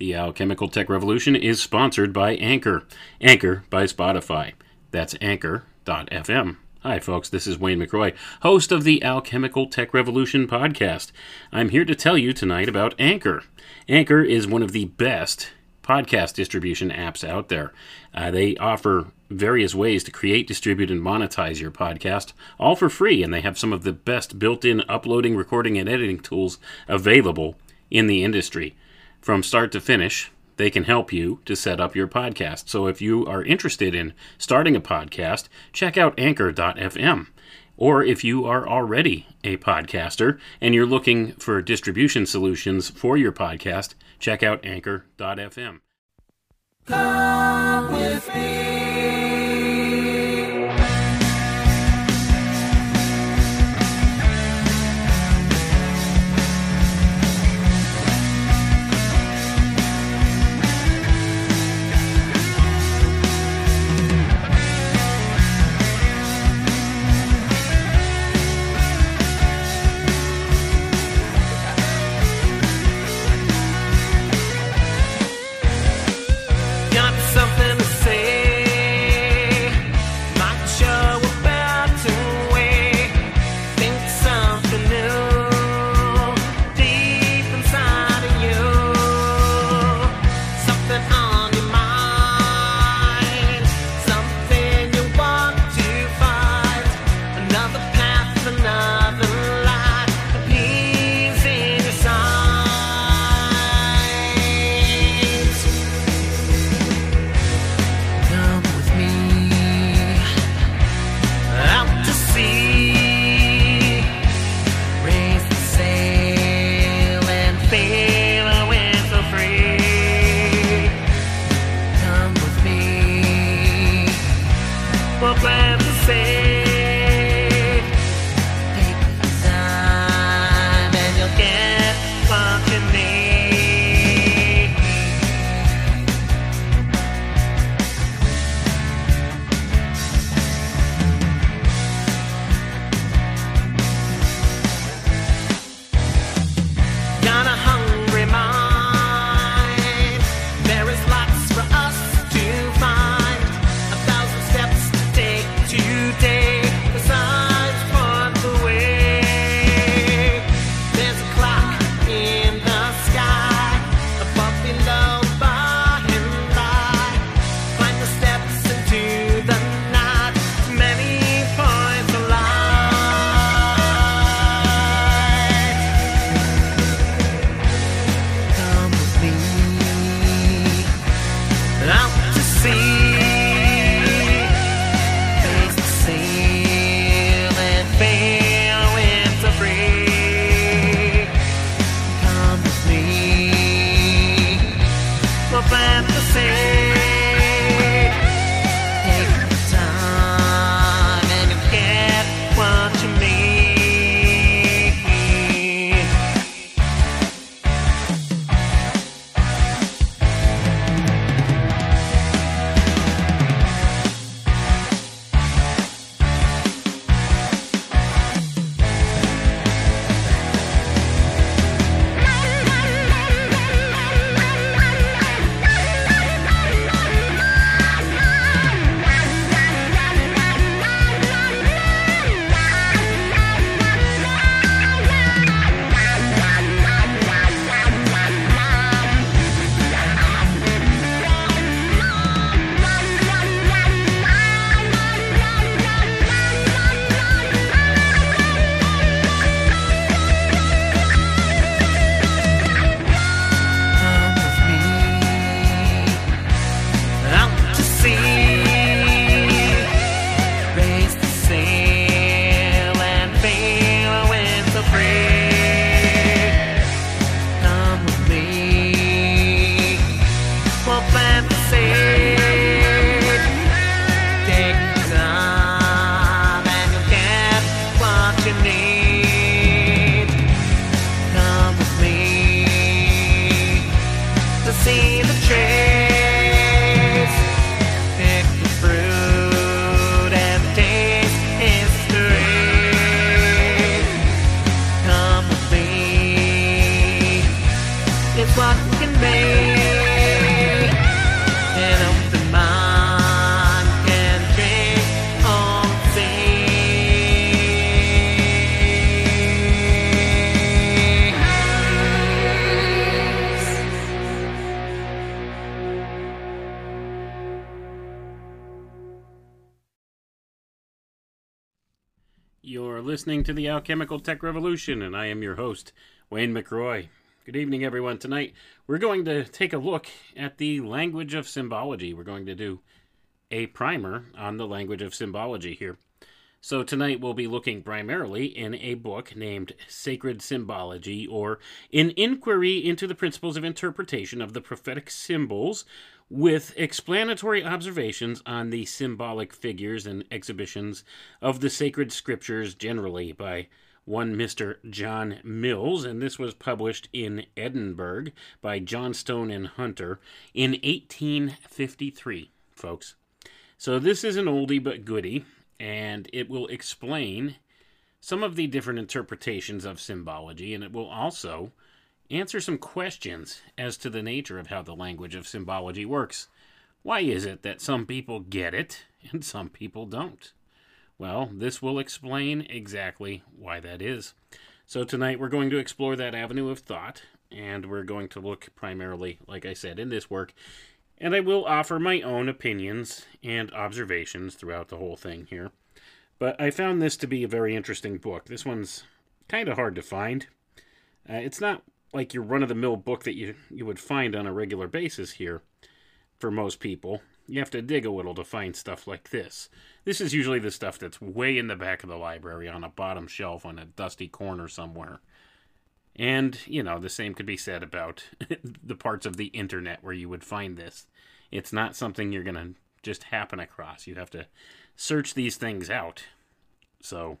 The Alchemical Tech Revolution is sponsored by Anchor. Anchor by Spotify. That's anchor.fm. Hi, folks. This is Wayne McRoy, host of the Alchemical Tech Revolution podcast. I'm here to tell you tonight about Anchor. Anchor is one of the best podcast distribution apps out there. Uh, they offer various ways to create, distribute, and monetize your podcast, all for free, and they have some of the best built in uploading, recording, and editing tools available in the industry. From start to finish, they can help you to set up your podcast. So if you are interested in starting a podcast, check out anchor.fm. Or if you are already a podcaster and you're looking for distribution solutions for your podcast, check out anchor.fm. Come with me. To the Alchemical Tech Revolution, and I am your host, Wayne McRoy. Good evening, everyone. Tonight, we're going to take a look at the language of symbology. We're going to do a primer on the language of symbology here. So, tonight we'll be looking primarily in a book named Sacred Symbology, or An Inquiry into the Principles of Interpretation of the Prophetic Symbols, with explanatory observations on the symbolic figures and exhibitions of the sacred scriptures generally by one Mr. John Mills, and this was published in Edinburgh by Johnstone and Hunter in 1853, folks. So, this is an oldie but goodie and it will explain some of the different interpretations of symbology, and it will also answer some questions as to the nature of how the language of symbology works. Why is it that some people get it and some people don't? Well, this will explain exactly why that is. So, tonight we're going to explore that avenue of thought, and we're going to look primarily, like I said, in this work and I will offer my own opinions and observations throughout the whole thing here. But I found this to be a very interesting book. This one's kind of hard to find. Uh, it's not like your run of the mill book that you, you would find on a regular basis here for most people. You have to dig a little to find stuff like this. This is usually the stuff that's way in the back of the library on a bottom shelf on a dusty corner somewhere. And, you know, the same could be said about the parts of the internet where you would find this. It's not something you're going to just happen across. You have to search these things out. So,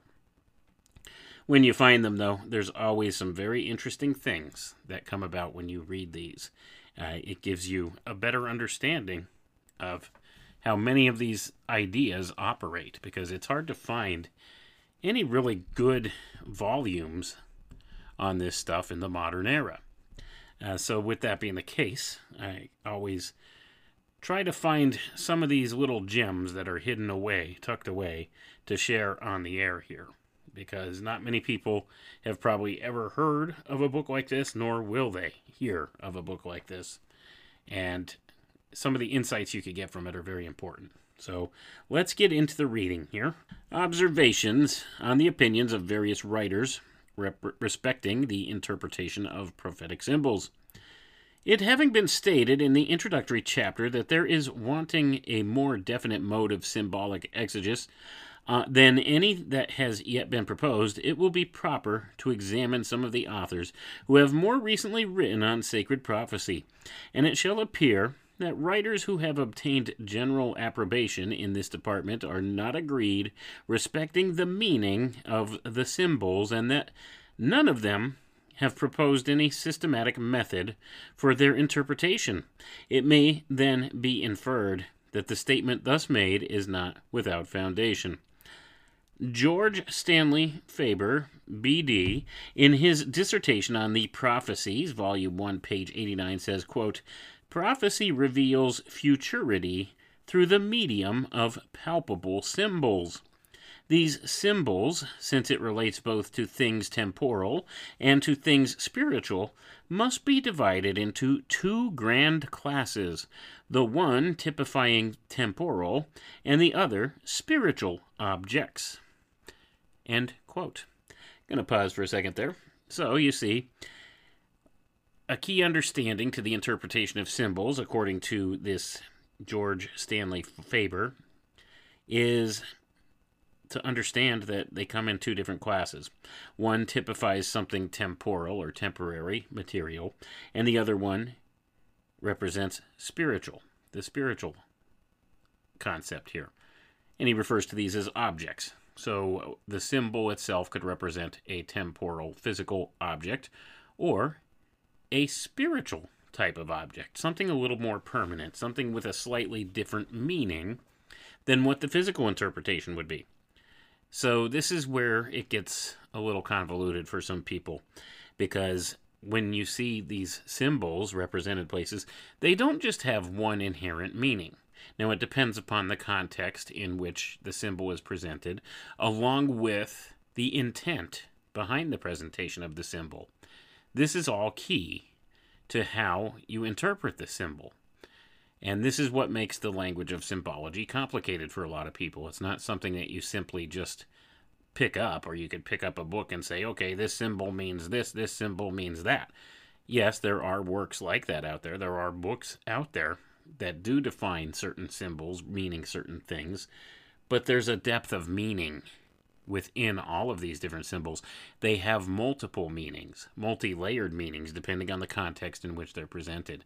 when you find them, though, there's always some very interesting things that come about when you read these. Uh, it gives you a better understanding of how many of these ideas operate because it's hard to find any really good volumes on this stuff in the modern era. Uh, so, with that being the case, I always try to find some of these little gems that are hidden away, tucked away, to share on the air here. Because not many people have probably ever heard of a book like this, nor will they hear of a book like this. And some of the insights you could get from it are very important. So let's get into the reading here. Observations on the opinions of various writers rep- respecting the interpretation of prophetic symbols. It having been stated in the introductory chapter that there is wanting a more definite mode of symbolic exegesis uh, than any that has yet been proposed, it will be proper to examine some of the authors who have more recently written on sacred prophecy, and it shall appear that writers who have obtained general approbation in this department are not agreed respecting the meaning of the symbols, and that none of them have proposed any systematic method for their interpretation. It may then be inferred that the statement thus made is not without foundation. George Stanley Faber, B.D., in his dissertation on the prophecies, volume 1, page 89, says, quote, Prophecy reveals futurity through the medium of palpable symbols. These symbols, since it relates both to things temporal and to things spiritual, must be divided into two grand classes the one typifying temporal, and the other spiritual objects. End quote. Gonna pause for a second there. So, you see, a key understanding to the interpretation of symbols, according to this George Stanley Faber, is to understand that they come in two different classes. One typifies something temporal or temporary, material, and the other one represents spiritual, the spiritual concept here. And he refers to these as objects. So the symbol itself could represent a temporal, physical object, or a spiritual type of object, something a little more permanent, something with a slightly different meaning than what the physical interpretation would be. So, this is where it gets a little convoluted for some people because when you see these symbols represented places, they don't just have one inherent meaning. Now, it depends upon the context in which the symbol is presented, along with the intent behind the presentation of the symbol. This is all key to how you interpret the symbol. And this is what makes the language of symbology complicated for a lot of people. It's not something that you simply just pick up, or you could pick up a book and say, okay, this symbol means this, this symbol means that. Yes, there are works like that out there. There are books out there that do define certain symbols meaning certain things, but there's a depth of meaning within all of these different symbols. They have multiple meanings, multi layered meanings, depending on the context in which they're presented.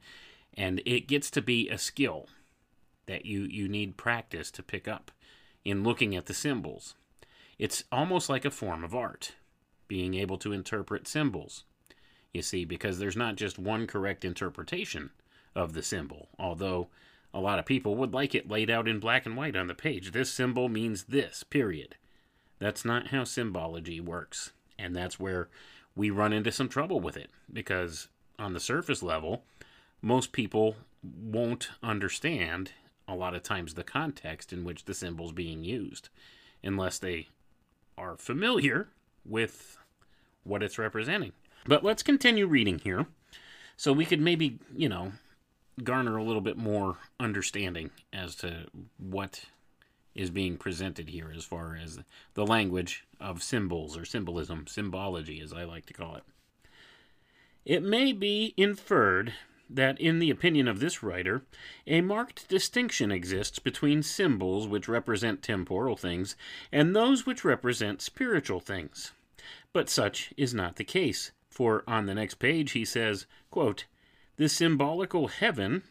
And it gets to be a skill that you, you need practice to pick up in looking at the symbols. It's almost like a form of art, being able to interpret symbols. You see, because there's not just one correct interpretation of the symbol, although a lot of people would like it laid out in black and white on the page. This symbol means this, period. That's not how symbology works. And that's where we run into some trouble with it, because on the surface level, most people won't understand a lot of times the context in which the symbol's being used, unless they are familiar with what it's representing. But let's continue reading here. So we could maybe, you know, garner a little bit more understanding as to what is being presented here as far as the language of symbols or symbolism, symbology, as I like to call it. It may be inferred that, in the opinion of this writer, a marked distinction exists between symbols which represent temporal things and those which represent spiritual things. But such is not the case, for on the next page he says, quote, The symbolical heaven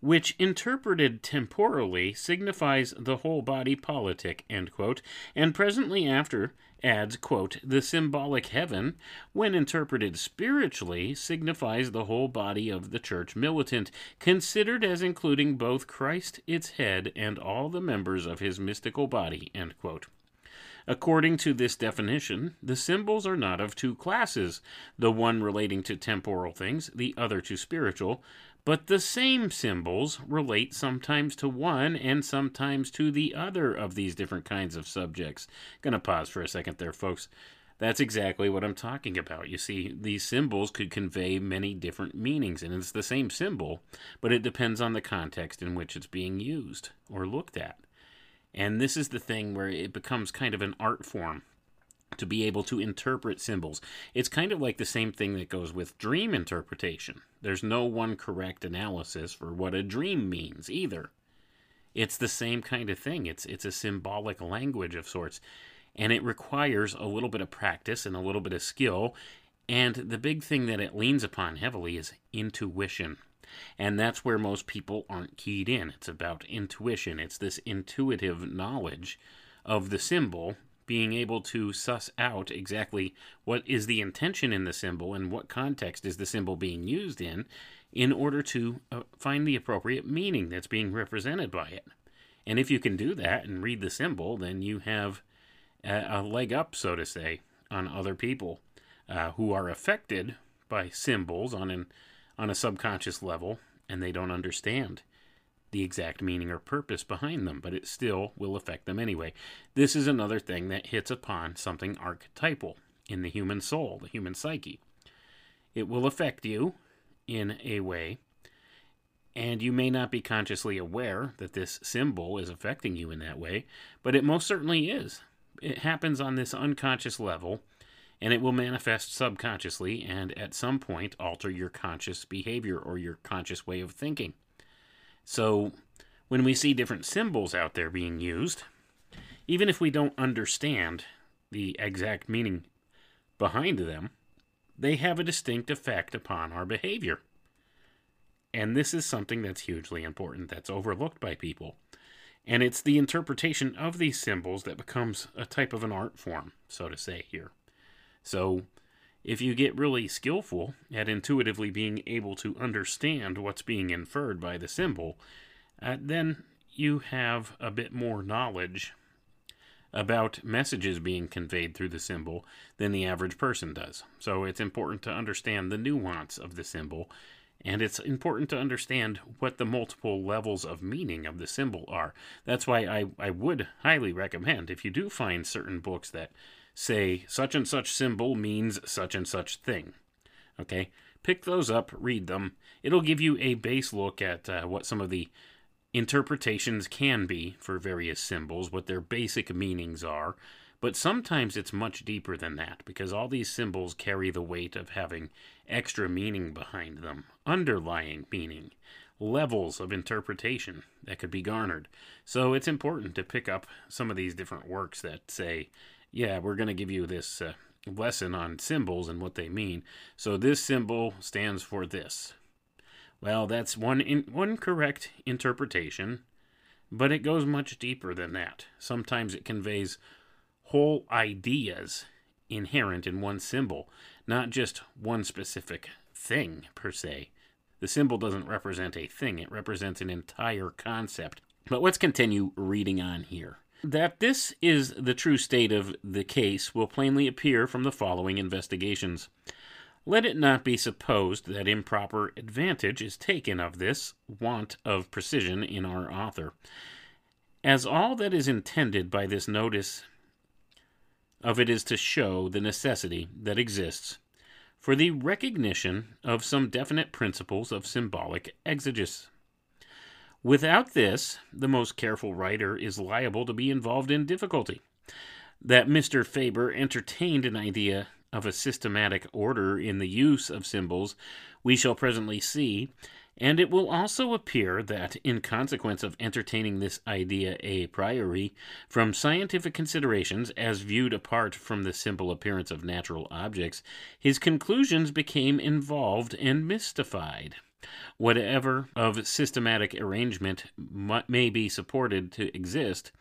which interpreted temporally signifies the whole body politic, quote, and presently after adds, quote, the symbolic heaven, when interpreted spiritually, signifies the whole body of the church militant, considered as including both Christ its head and all the members of his mystical body, quote. According to this definition, the symbols are not of two classes, the one relating to temporal things, the other to spiritual, but the same symbols relate sometimes to one and sometimes to the other of these different kinds of subjects. Gonna pause for a second there, folks. That's exactly what I'm talking about. You see, these symbols could convey many different meanings, and it's the same symbol, but it depends on the context in which it's being used or looked at. And this is the thing where it becomes kind of an art form to be able to interpret symbols. It's kind of like the same thing that goes with dream interpretation. There's no one correct analysis for what a dream means either. It's the same kind of thing. It's it's a symbolic language of sorts, and it requires a little bit of practice and a little bit of skill. And the big thing that it leans upon heavily is intuition. And that's where most people aren't keyed in. It's about intuition. It's this intuitive knowledge of the symbol, being able to suss out exactly what is the intention in the symbol and what context is the symbol being used in, in order to uh, find the appropriate meaning that's being represented by it. And if you can do that and read the symbol, then you have a, leg up, so to say, on other people uh, who are affected by symbols on an on a subconscious level and they don't understand the exact meaning or purpose behind them, but it still will affect them anyway. This is another thing that hits upon something archetypal in the human soul, the human psyche. It will affect you in a way, and you may not be consciously aware that this symbol is affecting you in that way, but it most certainly is. It happens on this unconscious level and it will manifest subconsciously and at some point alter your conscious behavior or your conscious way of thinking. So, when we see different symbols out there being used, even if we don't understand the exact meaning behind them, they have a distinct effect upon our behavior. And this is something that's hugely important that's overlooked by people. And it's the interpretation of these symbols that becomes a type of an art form, so to say, here. So, if you get really skillful at intuitively being able to understand what's being inferred by the symbol, uh, then you have a bit more knowledge about messages being conveyed through the symbol than the average person does. So it's important to understand the nuance of the symbol, and it's important to understand what the multiple levels of meaning of the symbol are. That's why I, I would highly recommend if you do find certain books that say such and such symbol means such and such thing. Okay, pick those up, read them. It'll give you a base look at uh, what some of the interpretations can be for various symbols, what their basic meanings are. But sometimes it's much deeper than that because all these symbols carry the weight of having extra meaning behind them, underlying meaning, levels of interpretation that could be garnered. So it's important to pick up some of these different works that say, yeah, we're going to give you this uh, lesson on symbols and what they mean. So this symbol stands for this. Well, that's one in, one correct interpretation, but it goes much deeper than that. Sometimes it conveys whole ideas inherent in one symbol, not just one specific thing per se. The symbol doesn't represent a thing, it represents an entire concept. But let's continue reading on here. That this is the true state of the case will plainly appear from the following investigations. Let it not be supposed that improper advantage is taken of this want of precision in our author, as all that is intended by this notice of it is to show the necessity that exists for the recognition of some definite principles of symbolic exegesis. Without this, the most careful writer is liable to be involved in difficulty. That Mr. Faber entertained an idea of a systematic order in the use of symbols we shall presently see, and it will also appear that, in consequence of entertaining this idea a priori, from scientific considerations as viewed apart from the simple appearance of natural objects, his conclusions became involved and mystified. Whatever of systematic arrangement may be supported to exist,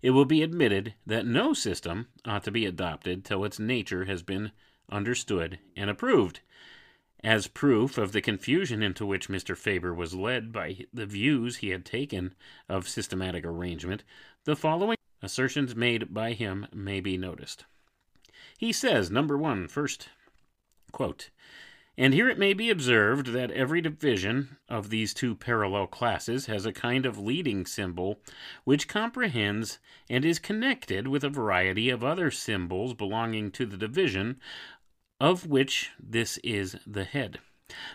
it will be admitted that no system ought to be adopted till its nature has been understood and approved. As proof of the confusion into which Mr. Faber was led by the views he had taken of systematic arrangement, the following assertions made by him may be noticed. He says, number one, first, quote, and here it may be observed that every division of these two parallel classes has a kind of leading symbol which comprehends and is connected with a variety of other symbols belonging to the division of which this is the head.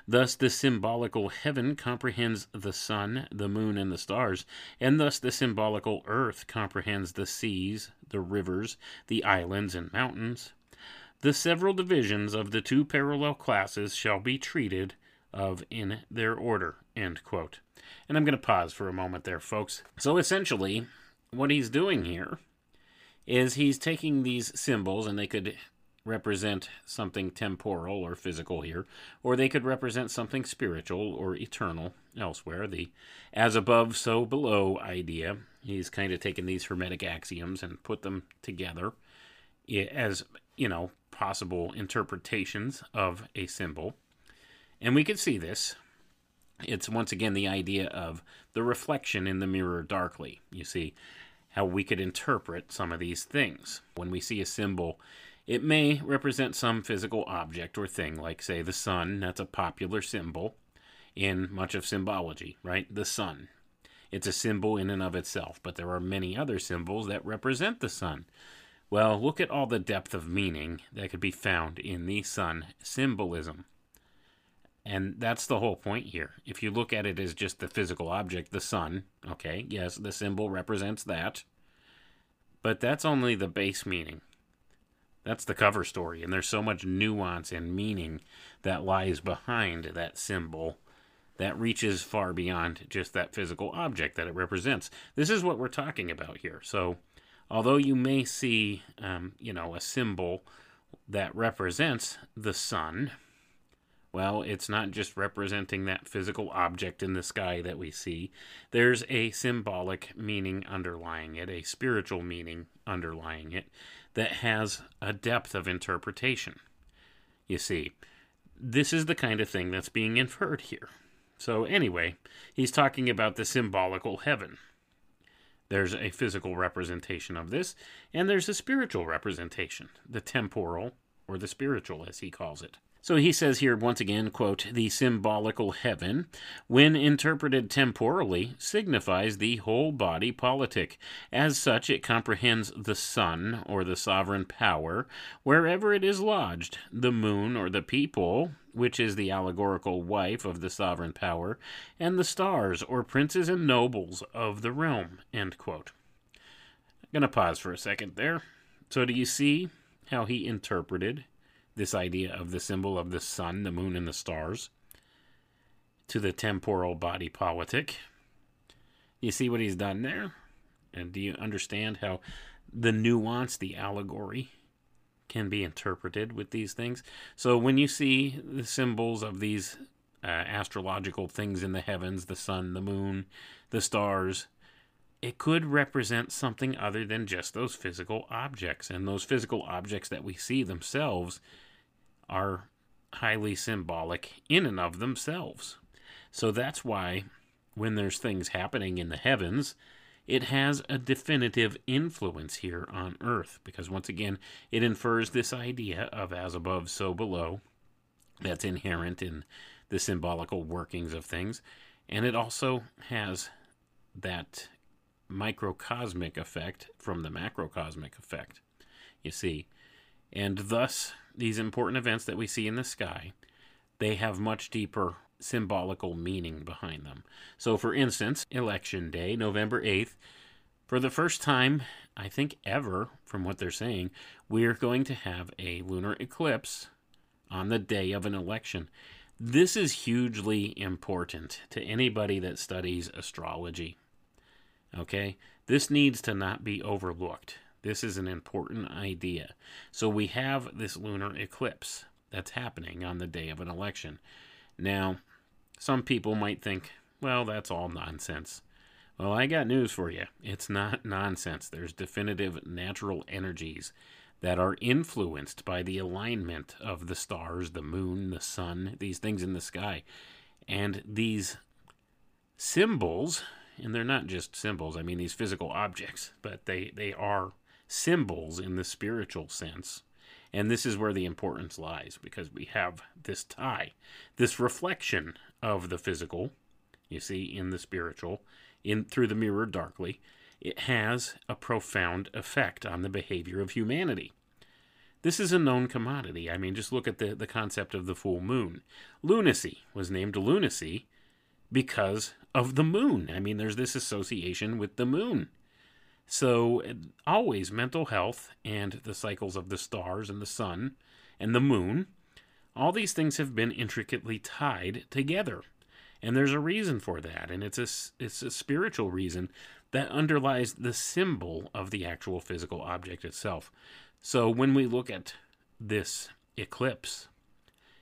Thus, the symbolical heaven comprehends the sun, the moon, and the stars, and thus the symbolical earth comprehends the seas, the rivers, the islands, and mountains. The several divisions of the two parallel classes shall be treated of in their order. End quote. And I'm going to pause for a moment there, folks. So essentially, what he's doing here is he's taking these symbols, and they could represent something temporal or physical here, or they could represent something spiritual or eternal elsewhere. The as above, so below idea. He's kind of taken these Hermetic axioms and put them together as, you know, possible interpretations of a symbol. And we can see this. It's once again the idea of the reflection in the mirror darkly. You see how we could interpret some of these things. When we see a symbol, it may represent some physical object or thing, like, say, the sun. That's a popular symbol in much of symbology, right? The sun. It's a symbol in and of itself, but there are many other symbols that represent the sun. Well, look at all the depth of meaning that could be found in the sun symbolism. And that's the whole point here. If you look at it as just the physical object, the sun, okay, yes, the symbol represents that. But that's only the base meaning. That's the cover story, and there's so much nuance and meaning that lies behind that symbol that reaches far beyond just that physical object that it represents. This is what we're talking about here. So, although you may see, um, you know, a symbol that represents the sun, well, it's not just representing that physical object in the sky that we see. There's a symbolic meaning underlying it, a spiritual meaning underlying it, that has a depth of interpretation. You see, this is the kind of thing that's being inferred here. So, anyway, he's talking about the symbolical heaven. There's a physical representation of this, and there's a spiritual representation, the temporal, or the spiritual, as he calls it. So he says here once again, quote, the symbolical heaven, when interpreted temporally, signifies the whole body politic. As such, it comprehends the sun, or the sovereign power, wherever it is lodged, the moon, or the people, which is the allegorical wife of the sovereign power, and the stars, or princes and nobles of the realm. End quote. I'm going to pause for a second there. So, do you see how he interpreted this idea of the symbol of the sun, the moon, and the stars to the temporal body politic? You see what he's done there? And do you understand how the nuance, the allegory, can be interpreted with these things? So when you see the symbols of these uh, astrological things in the heavens, the sun, the moon, the stars, it could represent something other than just those physical objects. And those physical objects that we see themselves are highly symbolic in and of themselves. So that's why when there's things happening in the heavens, it has a definitive influence here on earth because once again it infers this idea of as above so below that's inherent in the symbolical workings of things and it also has that microcosmic effect from the macrocosmic effect you see and thus these important events that we see in the sky they have much deeper symbolical meaning behind them. So, for instance, Election Day, November 8th, for the first time, I think ever, from what they're saying, we're going to have a lunar eclipse on the day of an election. This is hugely important to anybody that studies astrology. Okay? This needs to not be overlooked. This is an important idea. So we have this lunar eclipse that's happening on the day of an election. Now, some people might think, well, that's all nonsense. Well, I got news for you. It's not nonsense. There's definitive natural energies that are influenced by the alignment of the stars, the moon, the sun, these things in the sky. And these symbols, and they're not just symbols, I mean these physical objects, but they, they are symbols in the spiritual sense. And this is where the importance lies because we have this tie, this reflection of the physical, you see, in the spiritual, in through the mirror darkly. It has a profound effect on the behavior of humanity. This is a known commodity. I mean, just look at the, the concept of the full moon. Lunacy was named lunacy because of the moon. I mean, there's this association with the moon. So, always mental health and the cycles of the stars and the sun and the moon, all these things have been intricately tied together. And there's a reason for that, and it's a, it's a spiritual reason that underlies the symbol of the actual physical object itself. So, when we look at this eclipse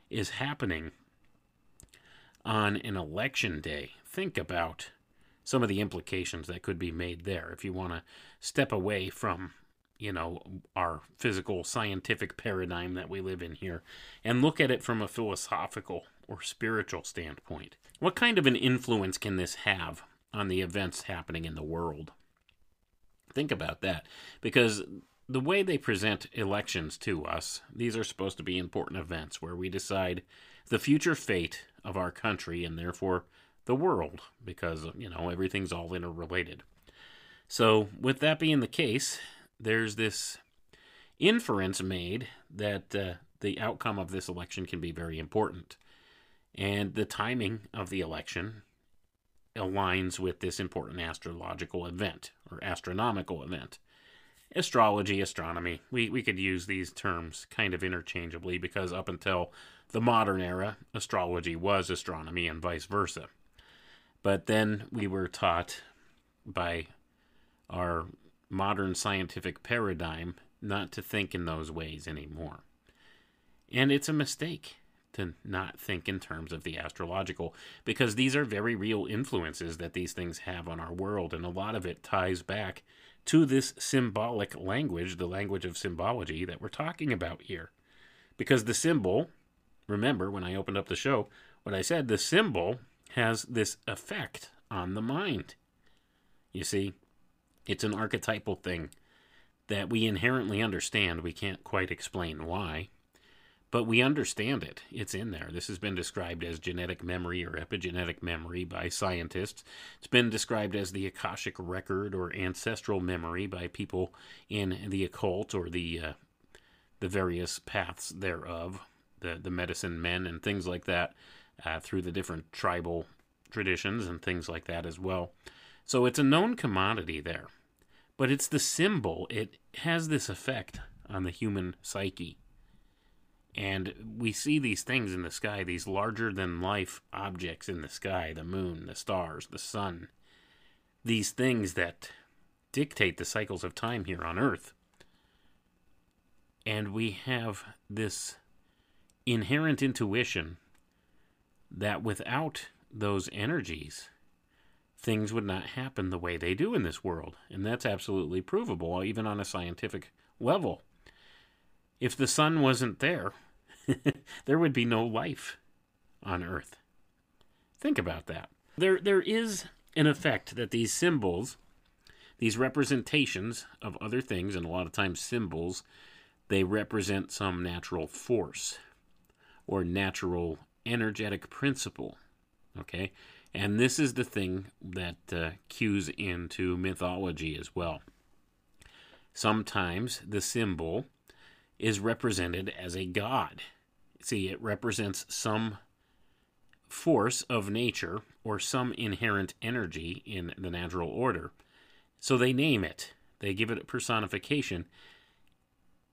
is happening on an election day, think about some of the implications that could be made there. If you want to step away from you know our physical scientific paradigm that we live in here and look at it from a philosophical or spiritual standpoint what kind of an influence can this have on the events happening in the world? Think about that because the way they present elections to us these are supposed to be important events where we decide the future fate of our country and therefore the world because, you know, everything's all interrelated. So, with that being the case, there's this inference made that uh, the outcome of this election can be very important. And the timing of the election aligns with this important astrological event or astronomical event. Astrology, astronomy, we, we could use these terms kind of interchangeably because up until the modern era, astrology was astronomy and vice versa. But then we were taught by our modern scientific paradigm not to think in those ways anymore. And it's a mistake to not think in terms of the astrological because these are very real influences that these things have on our world, and a lot of it ties back to this symbolic language, the language of symbology that we're talking about here. Because the symbol, remember when I opened up the show, what I said, the symbol has this effect on the mind. You see, it's an archetypal thing that we inherently understand. We can't quite explain why, but we understand it. It's in there. This has been described as genetic memory or epigenetic memory by scientists. It's been described as the Akashic record or ancestral memory by people in the occult or the uh, the various paths thereof, the the medicine men and things like that uh, through the different tribal traditions and things like that as well. So it's a known commodity there. but it's the symbol. It has this effect on the human psyche. And we see these things in the sky, these larger than life objects in the sky the moon, the stars, the sun. These things that dictate the cycles of time here on Earth. And we have this inherent intuition that without those energies, things would not happen the way they do in this world. And that's absolutely provable, even on a scientific level. If the sun wasn't there, there would be no life on Earth. Think about that. There, there is an effect that these symbols, these representations of other things, and a lot of times symbols, they represent some natural force or natural energetic principle. Okay? And this is the thing that uh, cues into mythology as well. Sometimes the symbol is represented as a god. See, it represents some force of nature or some inherent energy in the natural order. So they name it, they give it a personification,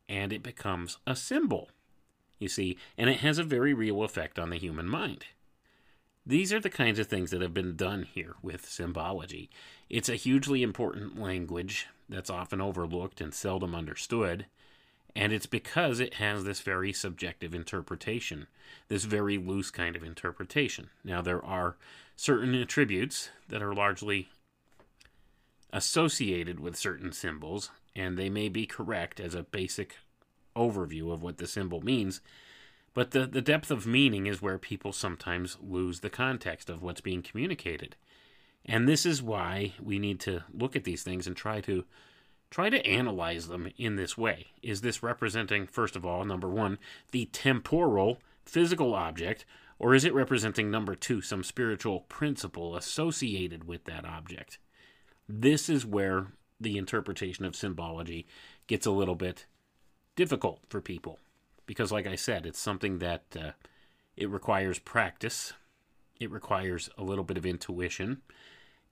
and it becomes a symbol. You see, and it has a very real effect on the human mind. These are the kinds of things that have been done here with symbology. It's a hugely important language that's often overlooked and seldom understood, and it's because it has this very subjective interpretation, this very loose kind of interpretation. Now, there are certain attributes that are largely associated with certain symbols, and they may be correct as a basic overview of what the symbol means. But the, the depth of meaning is where people sometimes lose the context of what's being communicated. And this is why we need to look at these things and try to try to analyze them in this way. Is this representing, first of all, number one, the temporal physical object, or is it representing, number two, some spiritual principle associated with that object? This is where the interpretation of symbology gets a little bit difficult for people because like i said it's something that uh, it requires practice. It requires a little bit of intuition.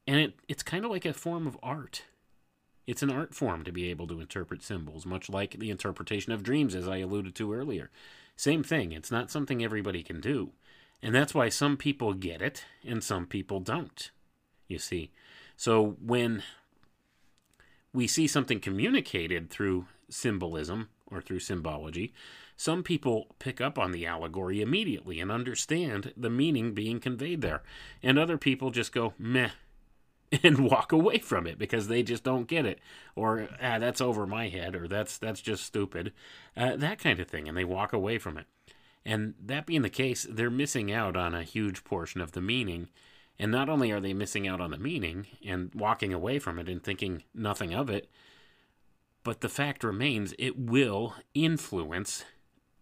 And it, it's kind of like a form of art. It's an art form to be able to interpret symbols much like the interpretation of dreams as i alluded to earlier. Same thing it's not something everybody can do. And that's why some people get it and some people don't you see. So when we see something communicated through symbolism or through symbology, some people pick up on the allegory immediately and understand the meaning being conveyed there. And other people just go, meh, and walk away from it because they just don't get it. Or, ah, that's over my head, or that's, that's just stupid. Uh, that kind of thing. And they walk away from it. And that being the case, they're missing out on a huge portion of the meaning. And not only are they missing out on the meaning and walking away from it and thinking nothing of it, but the fact remains it will influence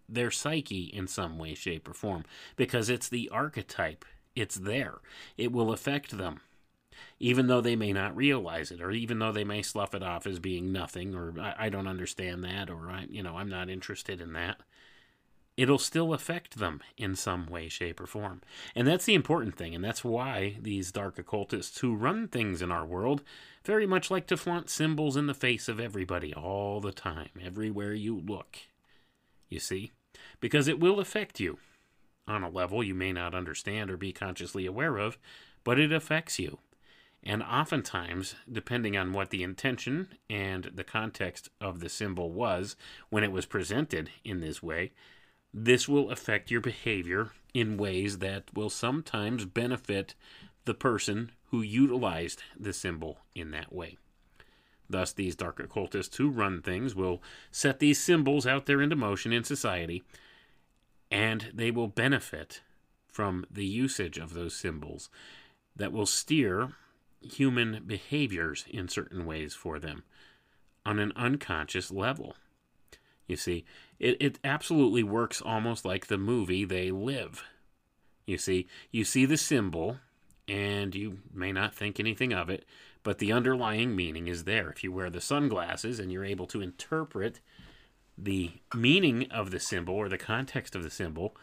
their psyche in some way, shape, or form because it's the archetype. It's there. It will affect them. Even though they may not realize it, or even though they may slough it off as being nothing, or I, I don't understand that, or I, you know, I'm not interested in that it'll still affect them in some way, shape, or form. And that's the important thing, and that's why these dark occultists who run things in our world very much like to flaunt symbols in the face of everybody all the time, everywhere you look. You see? Because it will affect you on a level you may not understand or be consciously aware of, but it affects you. And oftentimes, depending on what the intention and the context of the symbol was when it was presented in this way, this will affect your behavior in ways that will sometimes benefit the person who utilized the symbol in that way. Thus, these dark occultists who run things will set these symbols out there into motion in society, and they will benefit from the usage of those symbols that will steer human behaviors in certain ways for them on an unconscious level. You see, it, it absolutely works almost like the movie They Live. You see, you see the symbol, and you may not think anything of it, but the underlying meaning is there. If you wear the sunglasses and you're able to interpret the meaning of the symbol or the context of the symbol,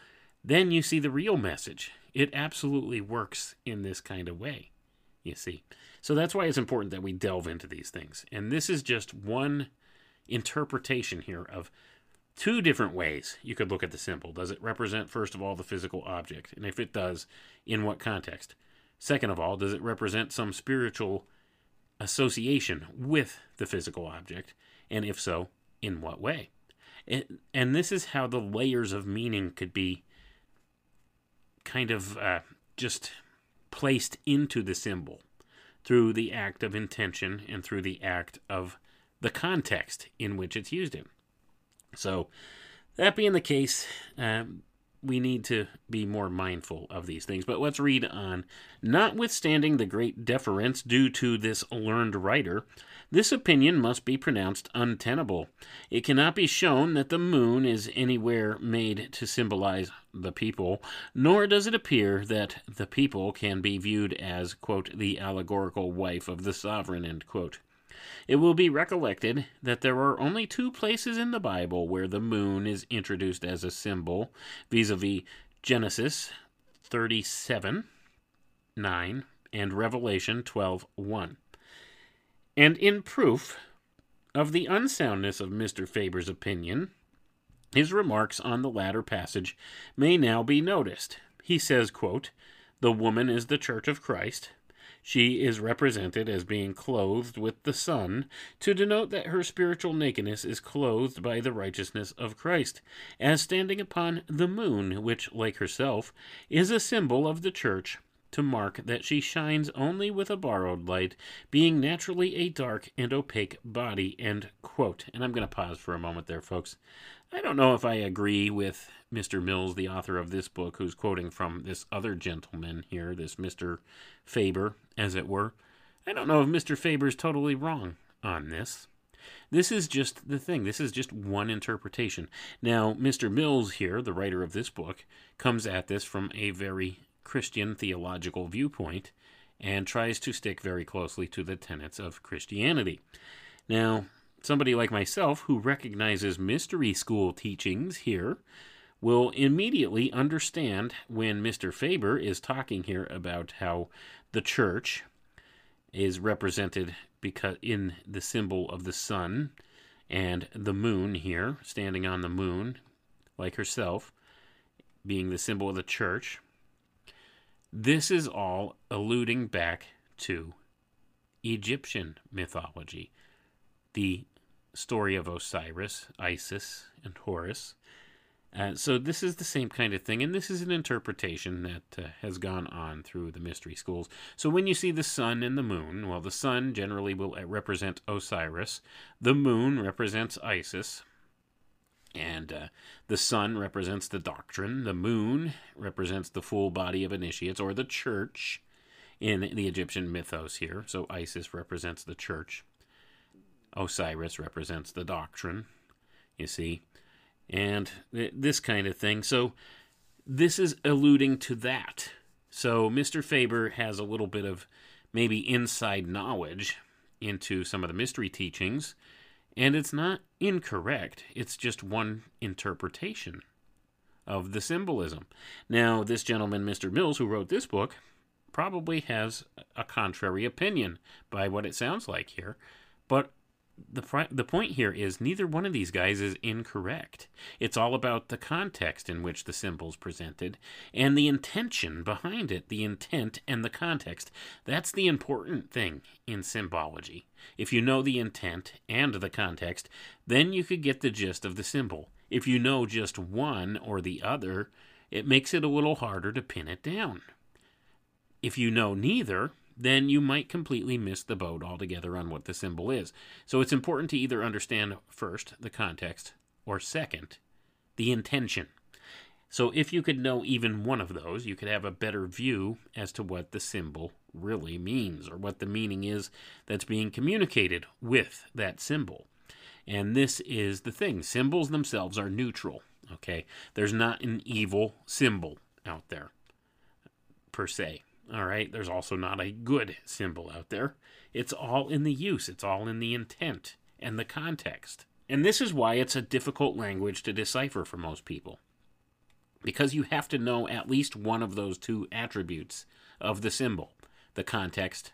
then you see the real message. It absolutely works in this kind of way. You see. So that's why it's important that we delve into these things. And this is just one interpretation here of two different ways you could look at the symbol. Does it represent, first of all, the physical object? And if it does, in what context? Second of all, does it represent some spiritual association with the physical object? And if so, in what way? And, and this is how the layers of meaning could be kind of uh, just placed into the symbol through the act of intention and through the act of the context in which it's used in. So, that being the case, um, we need to be more mindful of these things. But let's read on. Notwithstanding the great deference due to this learned writer, this opinion must be pronounced untenable. It cannot be shown that the moon is anywhere made to symbolize the people, nor does it appear that the people can be viewed as, quote, the allegorical wife of the sovereign, end quote. It will be recollected that there are only two places in the Bible where the moon is introduced as a symbol, vis Genesis 37 9 and Revelation 12 1. And in proof of the unsoundness of Mr. Faber's opinion, his remarks on the latter passage may now be noticed. He says, quote, The woman is the church of Christ, she is represented as being clothed with the sun, to denote that her spiritual nakedness is clothed by the righteousness of Christ, as standing upon the moon, which, like herself, is a symbol of the church, to mark that she shines only with a borrowed light, being naturally a dark and opaque body. End quote. And I'm going to pause for a moment there, folks. I don't know if I agree with Mr. Mills, the author of this book, who's quoting from this other gentleman here, this Mr. Faber, as it were. I don't know if Mr. Faber's totally wrong on this. This is just the thing. This is just one interpretation. Now, Mr. Mills here, the writer of this book, comes at this from a very Christian theological viewpoint and tries to stick very closely to the tenets of Christianity. Now, somebody like myself who recognizes mystery school teachings here will immediately understand when Mr. Faber is talking here about how the church is represented because in the symbol of the sun and the moon here standing on the moon like herself being the symbol of the church this is all alluding back to Egyptian mythology the story of Osiris, Isis, and Horus. Uh, so this is the same kind of thing, and this is an interpretation that uh, has gone on through the mystery schools. So when you see the sun and the moon, well, the sun generally will uh, represent Osiris, the moon represents Isis, and uh, the sun represents the doctrine, the moon represents the full body of initiates, or the church in the Egyptian mythos here. So Isis represents the church. Osiris represents the doctrine, you see, and this kind of thing. So this is alluding to that. So Mr. Faber has a little bit of maybe inside knowledge into some of the mystery teachings, and it's not incorrect, it's just one interpretation of the symbolism. Now, this gentleman, Mr. Mills, who wrote this book, probably has a contrary opinion by what it sounds like here, but the the point here is neither one of these guys is incorrect. It's all about the context in which the symbol's presented and the intention behind it, the intent and the context. That's the important thing in symbology. If you know the intent and the context, then you could get the gist of the symbol. If you know just one or the other, it makes it a little harder to pin it down. If you know neither, then you might completely miss the boat altogether on what the symbol is. So it's important to either understand first the context or second the intention. So if you could know even one of those, you could have a better view as to what the symbol really means or what the meaning is that's being communicated with that symbol. And this is the thing symbols themselves are neutral. Okay? There's not an evil symbol out there per se. All right, there's also not a good symbol out there. It's all in the use, it's all in the intent and the context. And this is why it's a difficult language to decipher for most people. Because you have to know at least one of those two attributes of the symbol. the context,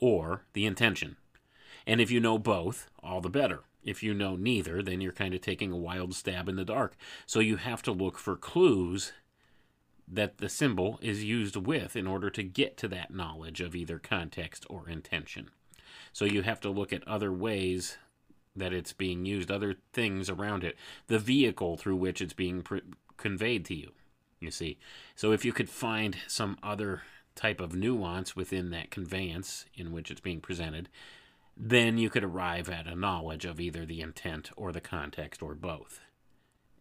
or the intention. And if you know both, all the better. If you know neither, then you're kind of taking a wild stab in the dark. So you have to look for clues that the symbol is used with in order to get to that knowledge of either context or intention. So you have to look at other ways that it's being used, other things around it, the vehicle through which it's being conveyed to you. You see, so if you could find some other type of nuance within that conveyance in which it's being presented, then you could arrive at a knowledge of either the intent or the context or both.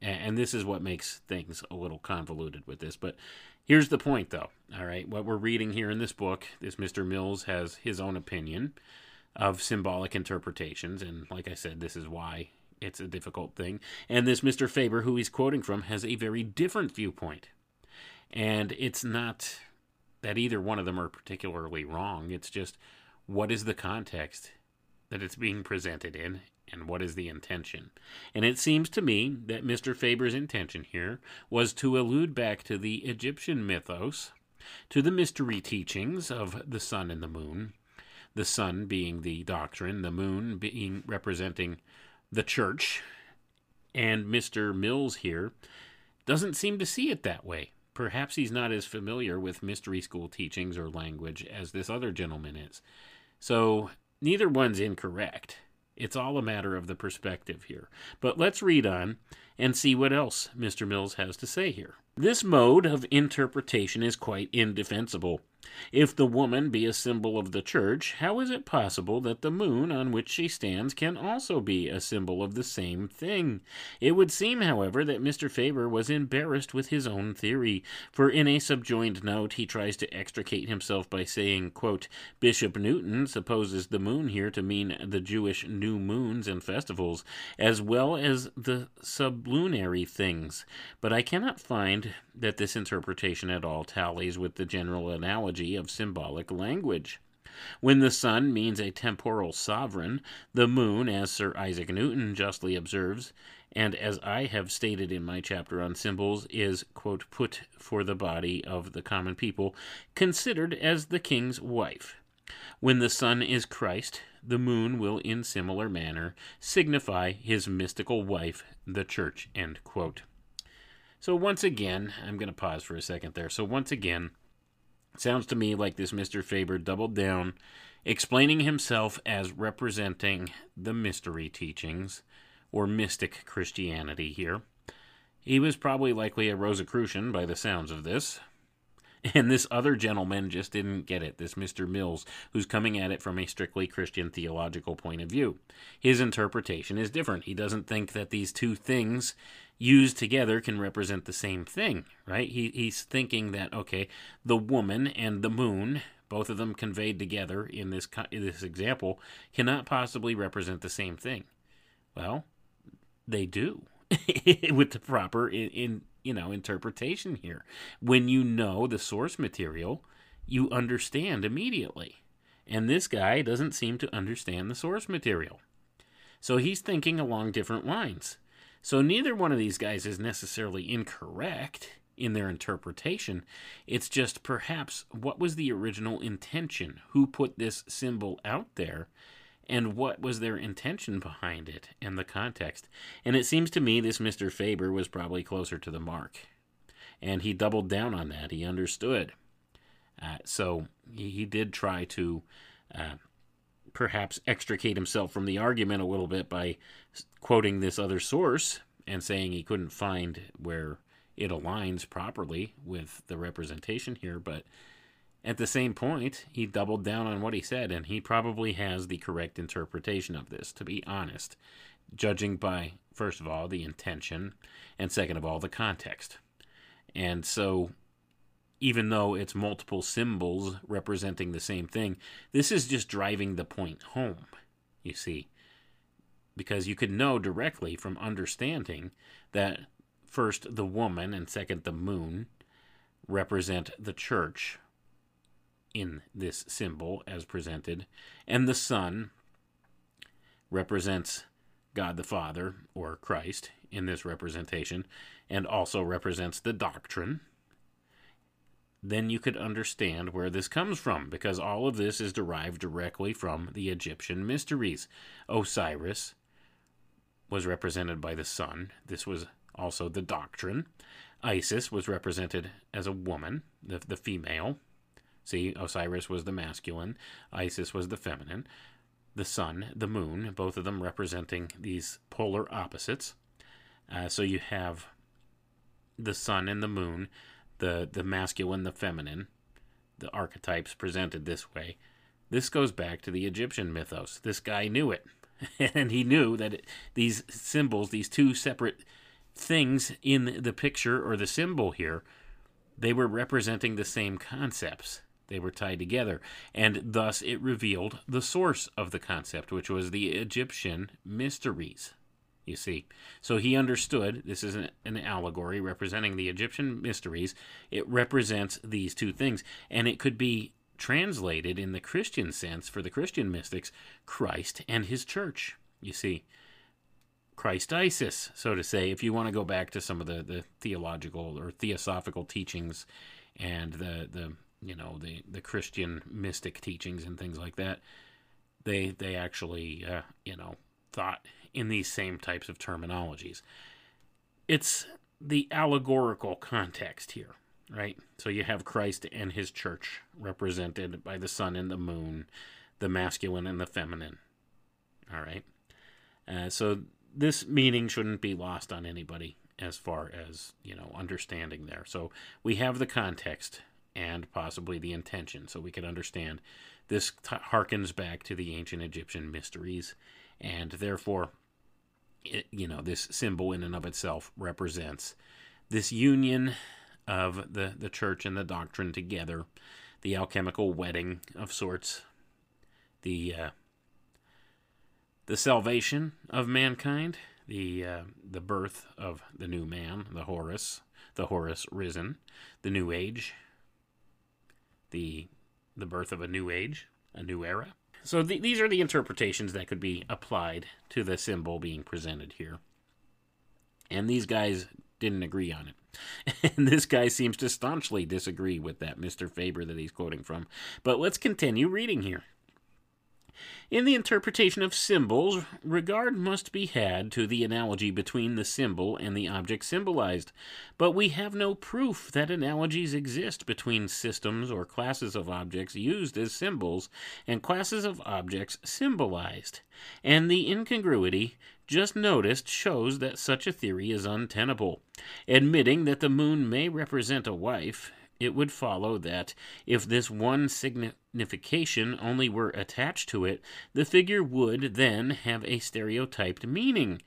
And this is what makes things a little convoluted with this. But here's the point, though. All right, what we're reading here in this book, this Mr. Mills has his own opinion of symbolic interpretations. And like I said, this is why it's a difficult thing. And this Mr. Faber, who he's quoting from, has a very different viewpoint. And it's not that either one of them are particularly wrong. It's just what is the context that it's being presented in and what is the intention. And it seems to me that Mr. Faber's intention here was to allude back to the Egyptian mythos, to the mystery teachings of the sun and the moon, the sun being the doctrine, the moon being representing the church. And Mr. Mills here doesn't seem to see it that way. Perhaps he's not as familiar with mystery school teachings or language as this other gentleman is. So neither one's incorrect. It's all a matter of the perspective here. But let's read on and see what else Mr. Mills has to say here. This mode of interpretation is quite indefensible. If the woman be a symbol of the church, how is it possible that the moon on which she stands can also be a symbol of the same thing? It would seem, however, that Mr. Faber was embarrassed with his own theory, for in a subjoined note he tries to extricate himself by saying, quote, Bishop Newton supposes the moon here to mean the Jewish new moons and festivals, as well as the sublunary things, but I cannot find that this interpretation at all tallies with the general analogy of symbolic language. When the sun means a temporal sovereign, the moon, as Sir Isaac Newton justly observes, and as I have stated in my chapter on symbols, is, quote, put for the body of the common people, considered as the king's wife. When the sun is Christ, the moon will in similar manner signify his mystical wife, the church. So once again, I'm going to pause for a second there. So once again, sounds to me like this Mr. Faber doubled down, explaining himself as representing the mystery teachings or mystic Christianity here. He was probably likely a Rosicrucian by the sounds of this. And this other gentleman just didn't get it, this Mr. Mills, who's coming at it from a strictly Christian theological point of view. His interpretation is different. He doesn't think that these two things used together can represent the same thing, right? He, he's thinking that, okay, the woman and the moon, both of them conveyed together in this, in this example, cannot possibly represent the same thing. Well, they do. with the proper in, in you know interpretation here. When you know the source material, you understand immediately. And this guy doesn't seem to understand the source material. So he's thinking along different lines. So neither one of these guys is necessarily incorrect in their interpretation. It's just perhaps what was the original intention? Who put this symbol out there? And what was their intention behind it and the context. And it seems to me this Mr. Faber was probably closer to the mark. And he doubled down on that. He understood. Uh, so he, he, did try to uh, perhaps extricate himself from the argument a little bit by quoting this other source and saying he couldn't find where it aligns properly with the representation here. But at the same point, he doubled down on what he said, and he probably has the correct interpretation of this, to be honest, judging by, first of all, the intention, and second of all, the context. And so, even though it's multiple symbols representing the same thing, this is just driving the point home, you see. Because you could know directly from understanding that first the woman and second the moon represent the church in this symbol as presented, and the sun represents God the Father or Christ in this representation, and also represents the doctrine. then you could understand where this comes from, because all of this is derived directly from the Egyptian mysteries. Osiris was represented by the sun. This was also the doctrine. Isis was represented as a woman, the, the female. See, Osiris was the masculine, Isis was the feminine. The sun, the moon, both of them representing these polar opposites. Uh, so you have the sun and the moon, the, the masculine, the feminine, the archetypes presented this way. This goes back to the Egyptian mythos. This guy knew it. and he knew that it, these symbols, these two separate things in the picture or the symbol here, they were representing the same concepts. They were tied together, and thus it revealed the source of the concept, which was the Egyptian mysteries. You see, so he understood this is an, allegory representing the Egyptian mysteries. It represents these two things, and it could be translated in the Christian sense for the Christian mystics Christ and his church. You see, Christ Isis, so to say, if you want to go back to some of the, the theological or theosophical teachings and the, the you know the, the Christian mystic teachings and things like that, they they actually uh, you know thought in these same types of terminologies. It's the allegorical context here, right? So you have Christ and his church represented by the sun and the moon, the masculine and the feminine. All right. Uh, so this meaning shouldn't be lost on anybody as far as, you know, understanding there. So we have the context and possibly the intention so we can understand this t- harkens back to the ancient Egyptian mysteries and therefore it, you know, this symbol in and of itself represents this union of the, the church and the doctrine together, the alchemical wedding of sorts, the uh, the salvation of mankind, the uh, the birth of the new man, the Horus, the Horus risen, the new age, the the birth of a new age, a new era. So th- these are the interpretations that could be applied to the symbol being presented here. And these guys didn't agree on it. and this guy seems to staunchly disagree with that Mr. Faber that he's quoting from. But let's continue reading here. In the interpretation of symbols, regard must be had to the analogy between the symbol and the object symbolized, but we have no proof that analogies exist between systems or classes of objects used as symbols and classes of objects symbolized, and the incongruity just noticed shows that such a theory is untenable. Admitting that the moon may represent a wife, it would follow that if this one signification only were attached to it, the figure would then have a stereotyped meaning.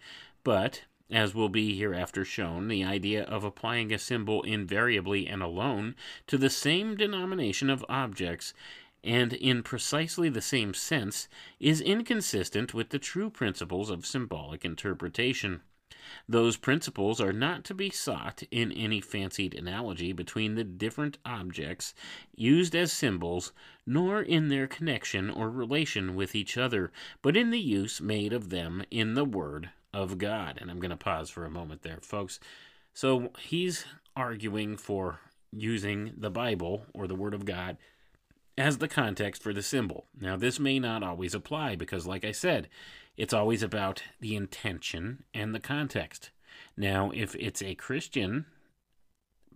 But, as will be hereafter shown, the idea of applying a symbol invariably and alone to the same denomination of objects and in precisely the same sense is inconsistent with the true principles of symbolic interpretation. Those principles are not to be sought in any fancied analogy between the different objects used as symbols, nor in their connection or relation with each other, but in the use made of them in the Word of God. And I'm going to pause for a moment there, folks. So he's arguing for using the Bible or the Word of God as the context for the symbol. Now, this may not always apply because, like I said, it's always about the intention and the context. Now, if it's a Christian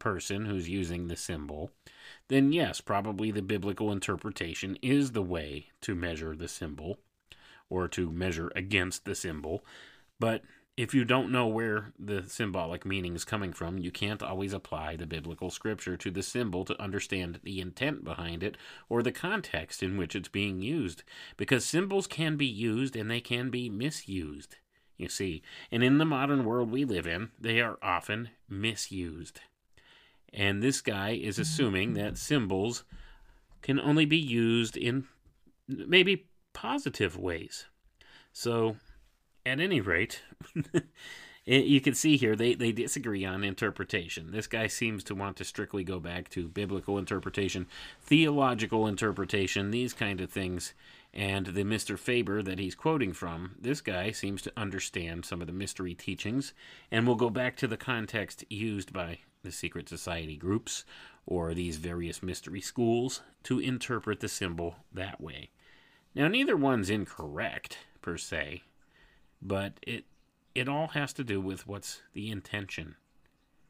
person who's using the symbol, then yes, probably the biblical interpretation is the way to measure the symbol or to measure against the symbol. But if you don't know where the symbolic meaning is coming from, you can't always apply the biblical scripture to the symbol to understand the intent behind it or the context in which it's being used. Because symbols can be used and they can be misused, you see. And in the modern world we live in, they are often misused. And this guy is mm-hmm. assuming that symbols can only be used in maybe positive ways. So at any rate, you can see here they, they disagree on interpretation. This guy seems to want to strictly go back to biblical interpretation, theological interpretation, these kind of things. And the Mr. Faber that he's quoting from, this guy seems to understand some of the mystery teachings and will go back to the context used by the secret society groups or these various mystery schools to interpret the symbol that way. Now, neither one's incorrect per se, but it it all has to do with what's the intention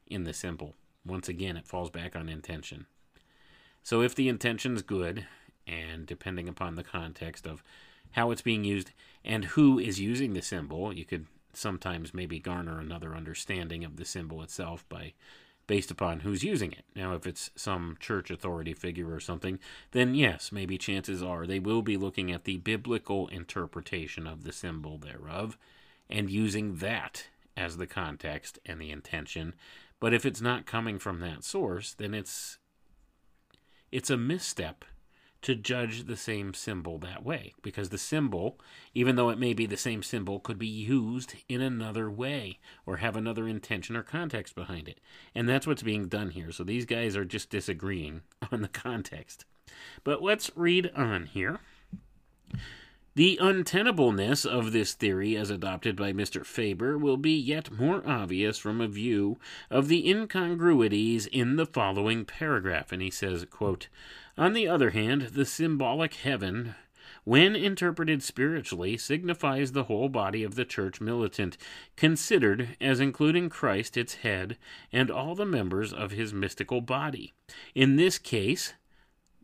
in the symbol. Once again, it falls back on intention. So if the intention's good, and depending upon the context of how it's being used and who is using the symbol, you could sometimes maybe garner another understanding of the symbol itself by based upon who's using it. Now, if it's some church authority figure or something, then yes, maybe chances are they will be looking at the biblical interpretation of the symbol thereof and using that as the context and the intention. But if it's not coming from that source, then it's it's a misstep to judge the same symbol that way because the symbol, even though it may be the same symbol, could be used in another way or have another intention or context behind it. And that's what's being done here. So these guys are just disagreeing on the context. But let's read on here. The untenableness of this theory, as adopted by Mr. Faber, will be yet more obvious from a view of the incongruities in the following paragraph. And he says, quote, On the other hand, the symbolic heaven, when interpreted spiritually, signifies the whole body of the church militant, considered as including Christ its head and all the members of his mystical body. In this case,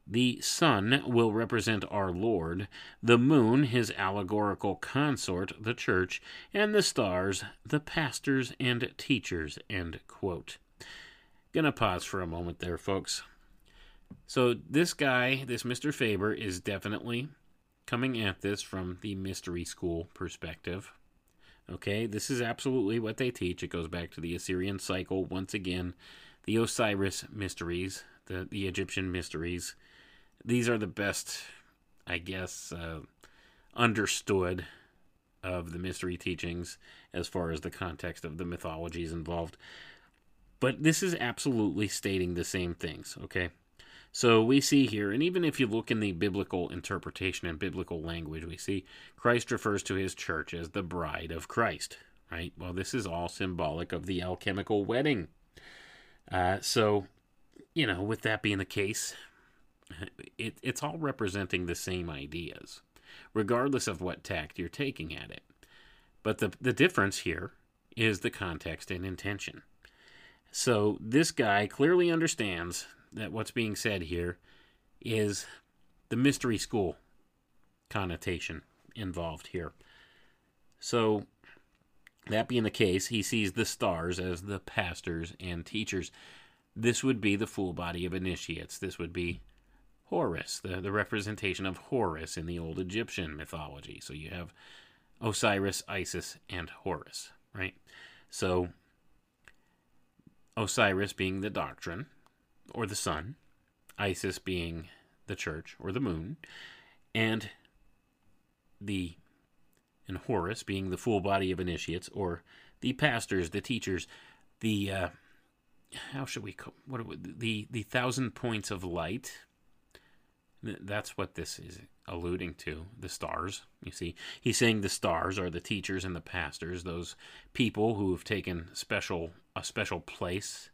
the sun will represent our Lord, the moon his allegorical consort, the church, and the stars the pastors and teachers. End quote. Gonna pause for a moment there, folks. So this guy, this Mr. Faber, is definitely coming at this from the mystery school perspective. Okay, this is absolutely what they teach. It goes back to the Osirian cycle once again, the Osiris mysteries, the, the Egyptian mysteries these are the best, I guess, uh, understood of the mystery teachings as far as the context of the mythologies involved. But this is absolutely stating the same things, okay? So we see here, and even if you look in the biblical interpretation and biblical language, we see Christ refers to his church as the bride of Christ, right? Well, this is all symbolic of the alchemical wedding. Uh, so, you know, with that being the case, it, it's all representing the same ideas, regardless of what tact you're taking at it. But the, the difference here is the context and intention. So this guy clearly understands that what's being said here is the mystery school connotation involved here. So, that being the case, he sees the stars as the pastors and teachers. This would be the full body of initiates. This would be Horus, the, the representation of Horus in the old Egyptian mythology. So you have Osiris, Isis, and Horus, right? So Osiris being the doctrine or the sun, Isis being the church or the moon, and the and Horus being the full body of initiates or the pastors, the teachers, the uh, how should we call what the the thousand points of light that's what this is alluding to. The stars, you see. He's saying the stars are the teachers and the pastors, those people who have taken special a special place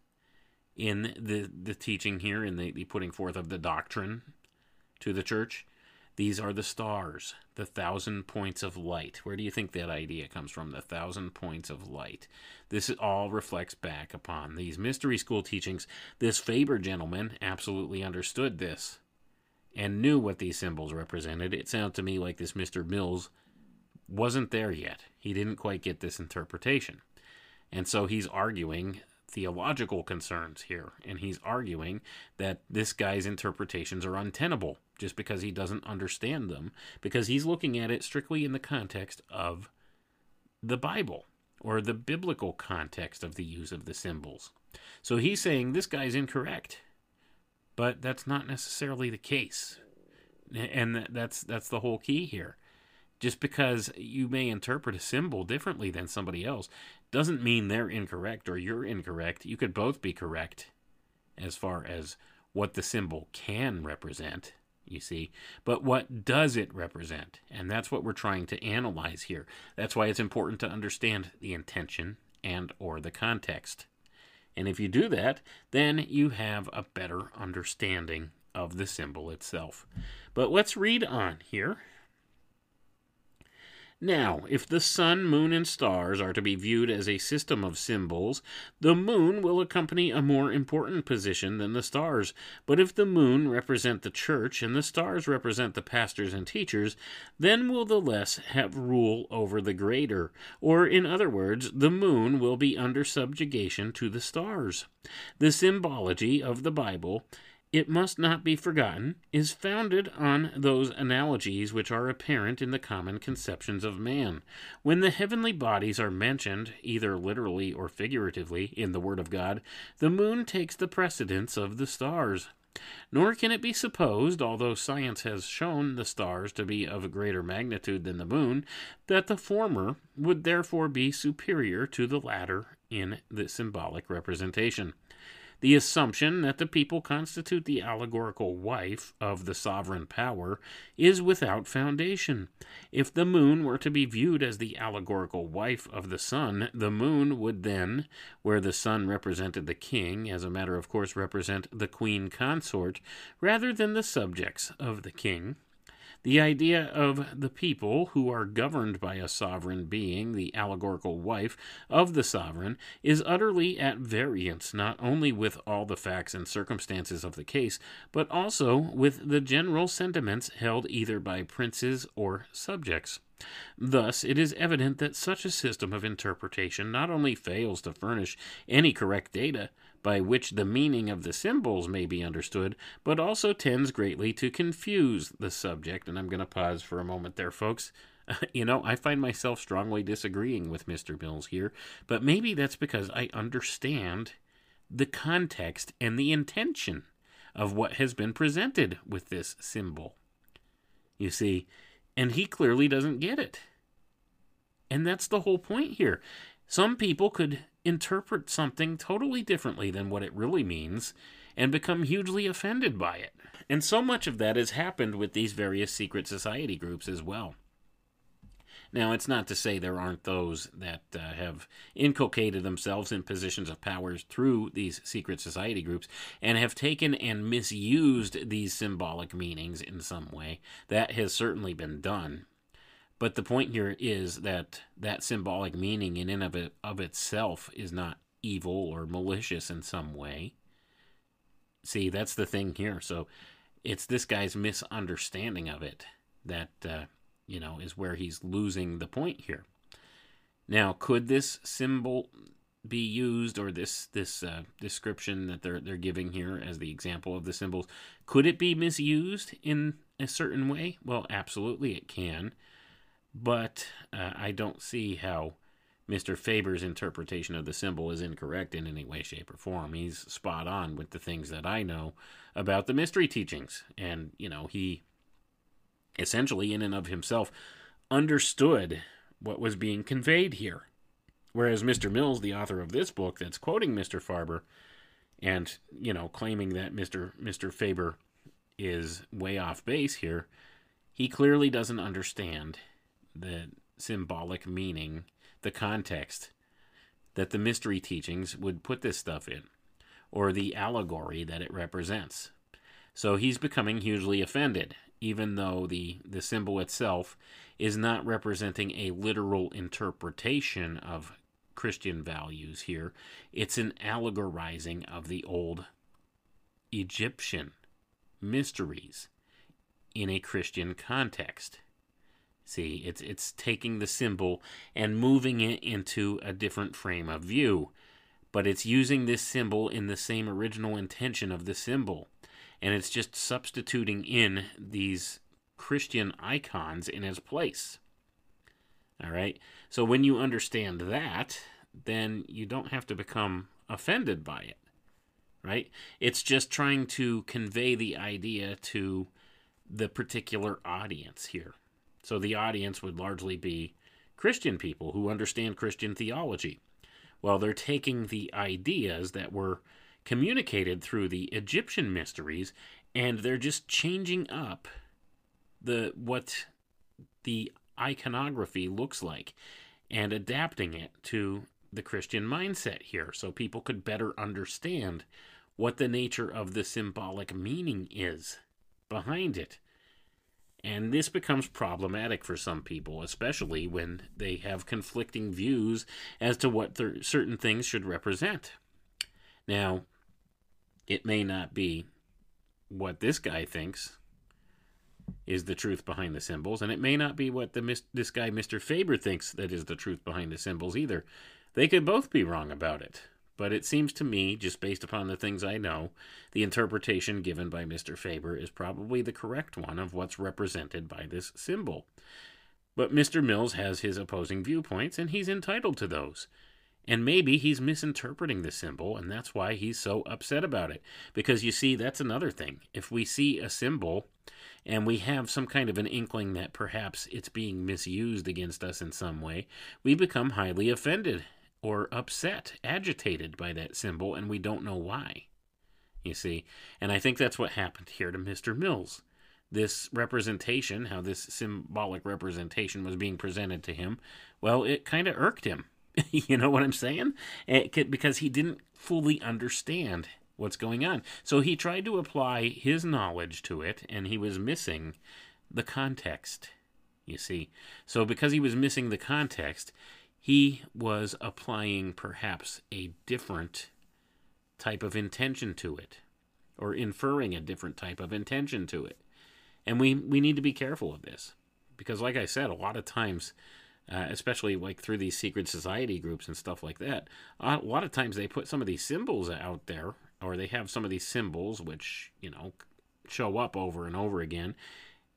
in the the teaching here in the, the putting forth of the doctrine to the church. These are the stars, the thousand points of light. Where do you think that idea comes from? The thousand points of light. This all reflects back upon these mystery school teachings. This Faber gentleman absolutely understood this and knew what these symbols represented, it sounds to me like this Mr. Mills wasn't there yet. He didn't quite get this interpretation. And so he's arguing theological concerns here, and he's arguing that this guy's interpretations are untenable just because he doesn't understand them, because he's looking at it strictly in the context of the Bible or the biblical context of the use of the symbols. So he's saying this guy's incorrect. But that's not necessarily the case. And that's that's the whole key here. Just because you may interpret a symbol differently than somebody else doesn't mean they're incorrect or you're incorrect. You could both be correct as far as what the symbol can represent, you see. But what does it represent? And that's what we're trying to analyze here. That's why it's important to understand the intention and or the context And if you do that, then you have a better understanding of the symbol itself. But let's read on here. Now, if the sun, moon, and stars are to be viewed as a system of symbols, the moon will accompany a more important position than the stars. But if the moon represent the church and the stars represent the pastors and teachers, then will the less have rule over the greater. Or, in other words, the moon will be under subjugation to the stars. The symbology of the Bible it must not be forgotten, is founded on those analogies which are apparent in the common conceptions of man. When the heavenly bodies are mentioned, either literally or figuratively, in the Word of God, the moon takes the precedence of the stars. Nor can it be supposed, although science has shown the stars to be of a greater magnitude than the moon, that the former would therefore be superior to the latter in the symbolic representation. The assumption that the people constitute the allegorical wife of the sovereign power is without foundation. If the moon were to be viewed as the allegorical wife of the sun, the moon would then, where the sun represented the king, as a matter of course represent the queen consort, rather than the subjects of the king. The idea of the people who are governed by a sovereign being, the allegorical wife of the sovereign, is utterly at variance not only with all the facts and circumstances of the case, but also with the general sentiments held either by princes or subjects. Thus, it is evident that such a system of interpretation not only fails to furnish any correct data by which the meaning of the symbols may be understood, but also tends greatly to confuse the subject. And I'm going to pause for a moment there, folks. You know, I find myself strongly disagreeing with Mr. Mills here, but maybe that's because I understand the context and the intention of what has been presented with this symbol. You see, and he clearly doesn't get it. And that's the whole point here. Some people could interpret something totally differently than what it really means and become hugely offended by it. And so much of that has happened with these various secret society groups as well. Now, it's not to say there aren't those that uh, have inculcated themselves in positions of power through these secret society groups and have taken and misused these symbolic meanings in some way. That has certainly been done. But the point here is that that symbolic meaning in and of, it, of itself is not evil or malicious in some way. See, that's the thing here. So it's this guy's misunderstanding of it that uh, you know, is where he's losing the point here. Now, could this symbol be used, or this this uh, description that they're they're giving here as the example of the symbols, could it be misused in a certain way? Well, absolutely, it can. But uh, I don't see how Mr. Faber's interpretation of the symbol is incorrect in any way, shape, or form. He's spot on with the things that I know about the mystery teachings, and you know he essentially, in and of himself, understood what was being conveyed here. Whereas Mr. Mills, the author of this book that's quoting Mr. Farber and, you know, claiming that Mr. Mr. Faber is way off base here, he clearly doesn't understand the symbolic meaning, the context that the mystery teachings would put this stuff in, or the allegory that it represents. So he's becoming hugely offended even though the, the symbol itself is not representing a literal interpretation of Christian values here. It's an allegorizing of the old Egyptian mysteries in a Christian context. See, it's it's taking the symbol and moving it into a different frame of view, but it's using this symbol in the same original intention of the symbol and it's just substituting in these Christian icons in its place. All right. So when you understand that, then you don't have to become offended by it. Right? It's just trying to convey the idea to the particular audience here. So the audience would largely be Christian people who understand Christian theology. Well, they're taking the ideas that were communicated through the Egyptian mysteries, and they're just changing up the what the iconography looks like and adapting it to the Christian mindset here so people could better understand what the nature of the symbolic meaning is behind it. And this becomes problematic for some people, especially when they have conflicting views as to what th- certain things should represent. Now, it may not be what this guy thinks is the truth behind the symbols, and it may not be what the this guy Mr. Faber thinks that is the truth behind the symbols either. They could both be wrong about it. But it seems to me, just based upon the things I know, the interpretation given by Mr. Faber is probably the correct one of what's represented by this symbol. But Mr. Mills has his opposing viewpoints, and he's entitled to those. And maybe he's misinterpreting the symbol, and that's why he's so upset about it. Because you see, that's another thing. If we see a symbol and we have some kind of an inkling that perhaps it's being misused against us in some way, we become highly offended or upset, agitated by that symbol, and we don't know why. You see? And I think that's what happened here to Mr. Mills. This representation, how this symbolic representation was being presented to him, well, it kind of irked him. you know what I'm saying? Eh, Could, because he didn't fully understand what's going on. So he tried to apply his knowledge to it, and he was missing the context. You see? So because he was missing the context, he was applying perhaps a different type of intention to it, or inferring a different type of intention to it. And we, we need to be careful of this. Because, like I said, a lot of times, uh, especially like through these secret society groups and stuff like that, a lot of times they put some of these symbols out there, or they have some of these symbols which, you know, show up over and over again,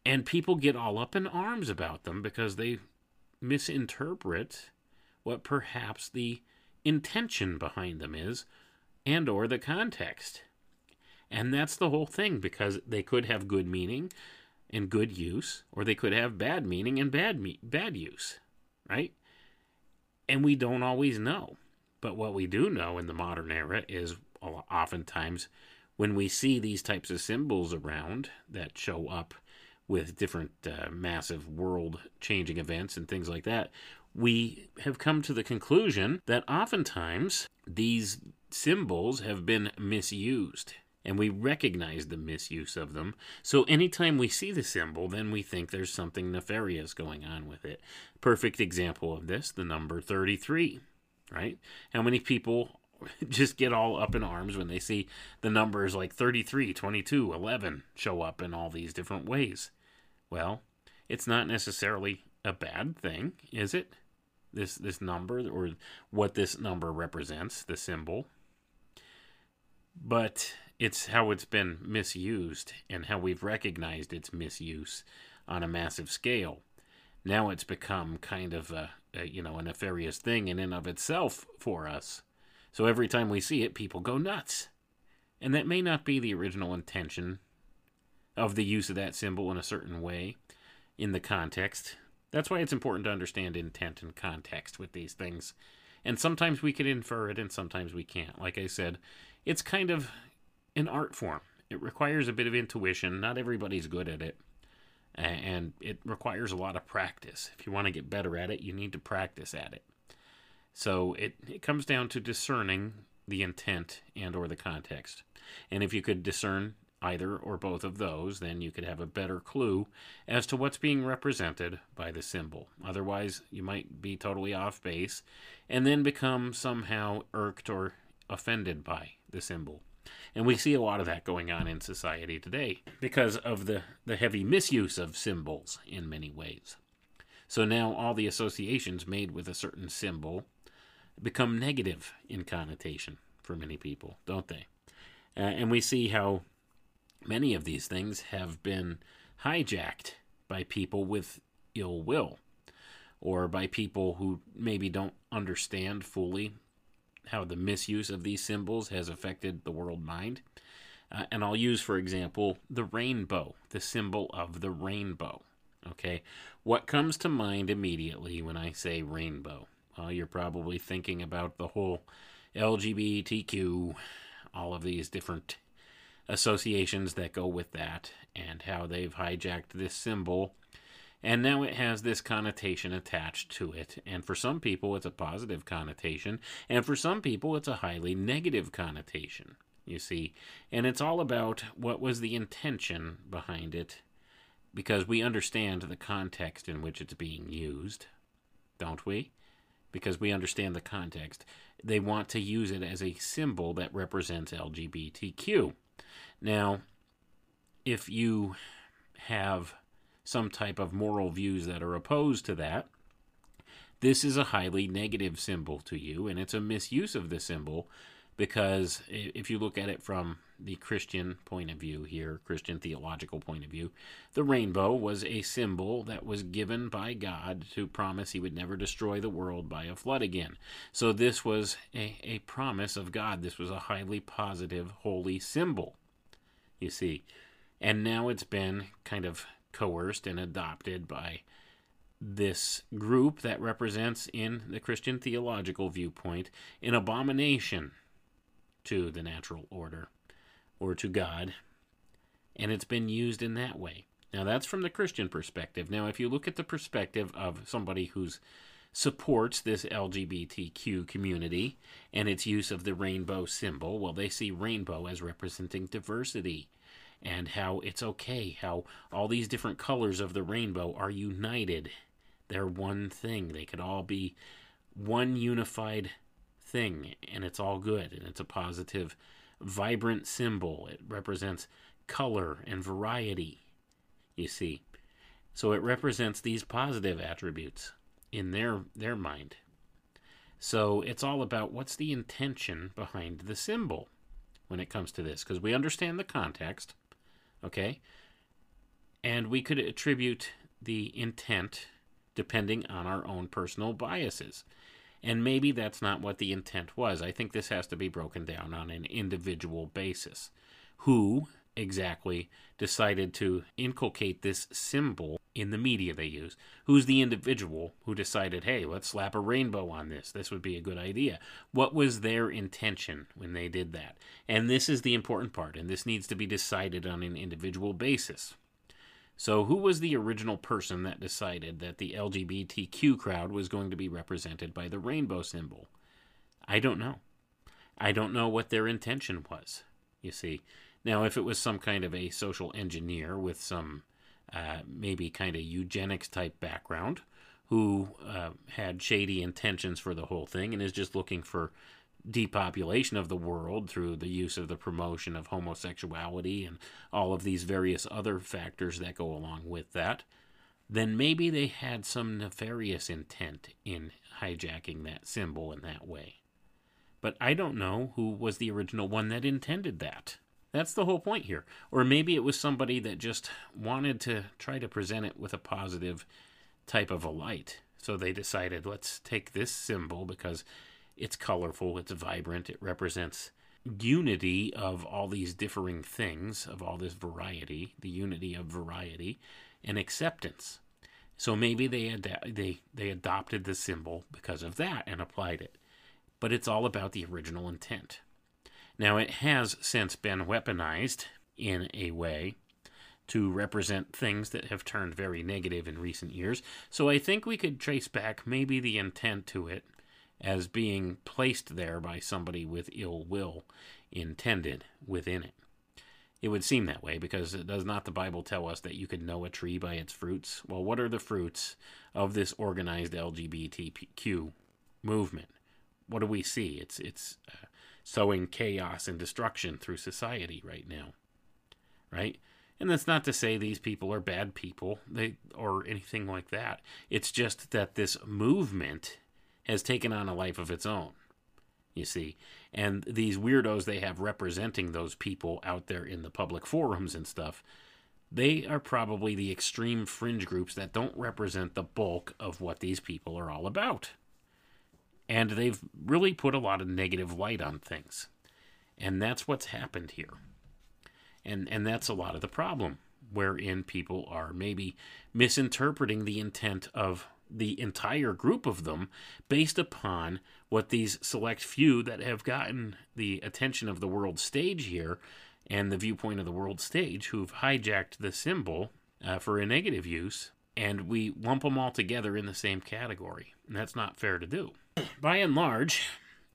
and people get all up in arms about them because they misinterpret what perhaps the intention behind them is and or the context. And that's the whole thing because they could have good meaning and good use or they could have bad meaning and bad me- bad use, right? And we don't always know. But what we do know in the modern era is oftentimes when we see these types of symbols around that show up with different uh, massive world changing events and things like that, we have come to the conclusion that oftentimes these symbols have been misused and we recognize the misuse of them. So anytime we see the symbol, then we think there's something nefarious going on with it. Perfect example of this, the number 33, right? How many people just get all up in arms when they see the numbers like 33, 22, 11 show up in all these different ways? Well, it's not necessarily a bad thing, is it? this this number or what this number represents, the symbol. But it's how it's been misused and how we've recognized its misuse on a massive scale. Now it's become kind of a, a you know a nefarious thing in and of itself for us. So every time we see it, people go nuts. And that may not be the original intention of the use of that symbol in a certain way in the context that's why it's important to understand intent and context with these things. And sometimes we can infer it and sometimes we can't. Like I said, it's kind of an art form. It requires a bit of intuition. Not everybody's good at it. And it requires a lot of practice. If you want to get better at it, you need to practice at it. So it, it comes down to discerning the intent and or the context. And if you could discern either or both of those, then you could have a better clue as to what's being represented by the symbol. Otherwise, you might be totally off base and then become somehow irked or offended by the symbol. And we see a lot of that going on in society today because of the, the heavy misuse of symbols in many ways. So now all the associations made with a certain symbol become negative in connotation for many people, don't they? Uh, and we see how many of these things have been hijacked by people with ill will or by people who maybe don't understand fully how the misuse of these symbols has affected the world mind. Uh, and I'll use, for example, the rainbow, the symbol of the rainbow. Okay, what comes to mind immediately when I say rainbow? Well, you're probably thinking about the whole LGBTQ, all of these different associations that go with that and how they've hijacked this symbol And now it has this connotation attached to it. And for some people, it's a positive connotation. And for some people, it's a highly negative connotation, you see. And it's all about what was the intention behind it, because we understand the context in which it's being used, don't we? Because we understand the context. They want to use it as a symbol that represents LGBTQ. Now, if you have some type of moral views that are opposed to that, this is a highly negative symbol to you, and it's a misuse of the symbol because if you look at it from the Christian point of view here, Christian theological point of view, the rainbow was a symbol that was given by God to promise he would never destroy the world by a flood again. So this was a, a promise of God. This was a highly positive, holy symbol, you see. And now it's been kind of coerced and adopted by this group that represents, in the Christian theological viewpoint, an abomination to the natural order or to God. And it's been used in that way. Now, that's from the Christian perspective. Now, if you look at the perspective of somebody who's supports this LGBTQ community and its use of the rainbow symbol, well, they see rainbow as representing diversity and how it's okay, how all these different colors of the rainbow are united. They're one thing. They could all be one unified thing, and it's all good, and it's a positive, vibrant symbol. It represents color and variety, you see. So it represents these positive attributes in their their mind. So it's all about what's the intention behind the symbol when it comes to this because we understand the context, okay? And we could attribute the intent depending on our own personal biases. And maybe that's not what the intent was. I think this has to be broken down on an individual basis. Who exactly decided to inculcate this symbol in the media they use? Who's the individual who decided, hey, let's slap a rainbow on this? This would be a good idea. What was their intention when they did that? And this is the important part, and this needs to be decided on an individual basis. So, who was the original person that decided that the LGBTQ crowd was going to be represented by the rainbow symbol? I don't know. I don't know what their intention was, you see. Now, if it was some kind of a social engineer with some uh, maybe kind of eugenics type background who uh, had shady intentions for the whole thing and is just looking for depopulation of the world through the use of the promotion of homosexuality and all of these various other factors that go along with that, then maybe they had some nefarious intent in hijacking that symbol in that way. But I don't know who was the original one that intended that. That's the whole point here. Or maybe it was somebody that just wanted to try to present it with a positive type of a light. So they decided, let's take this symbol because it's colorful, it's vibrant, it represents unity of all these differing things, of all this variety, the unity of variety, and acceptance. So maybe they ad- they they adopted the symbol because of that and applied it. But it's all about the original intent. Now it has since been weaponized in a way to represent things that have turned very negative in recent years. So I think we could trace back maybe the intent to it as being placed there by somebody with ill will intended within it. It would seem that way because does not the Bible tell us that you could know a tree by its fruits? Well, what are the fruits of this organized LGBTQ movement? What do we see? It's it's uh, sowing chaos and destruction through society right now, right? And that's not to say these people are bad people, they or anything like that. It's just that this movement has taken on a life of its own. You see, and these weirdos they have representing those people out there in the public forums and stuff, they are probably the extreme fringe groups that don't represent the bulk of what these people are all about. And they've really put a lot of negative light on things. And that's what's happened here. And and that's a lot of the problem wherein people are maybe misinterpreting the intent of the entire group of them based upon what these select few that have gotten the attention of the world stage here and the viewpoint of the world stage who've hijacked the symbol uh, for a negative use and we lump them all together in the same category. And that's not fair to do. By and large,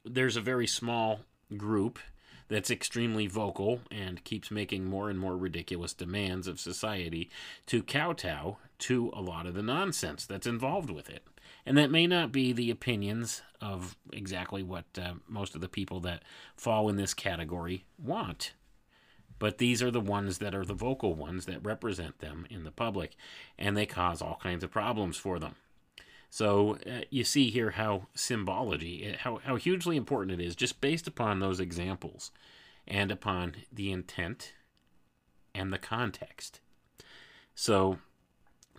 there's a very small group that's extremely vocal and keeps making more and more ridiculous demands of society to kowtow to a lot of the nonsense that's involved with it. And that may not be the opinions of exactly what uh, most of the people that fall in this category want. But these are the ones that are the vocal ones that represent them in the public, and they cause all kinds of problems for them. So uh, you see here how symbology, uh, how, how hugely important it is, just based upon those examples and upon the intent and the context. So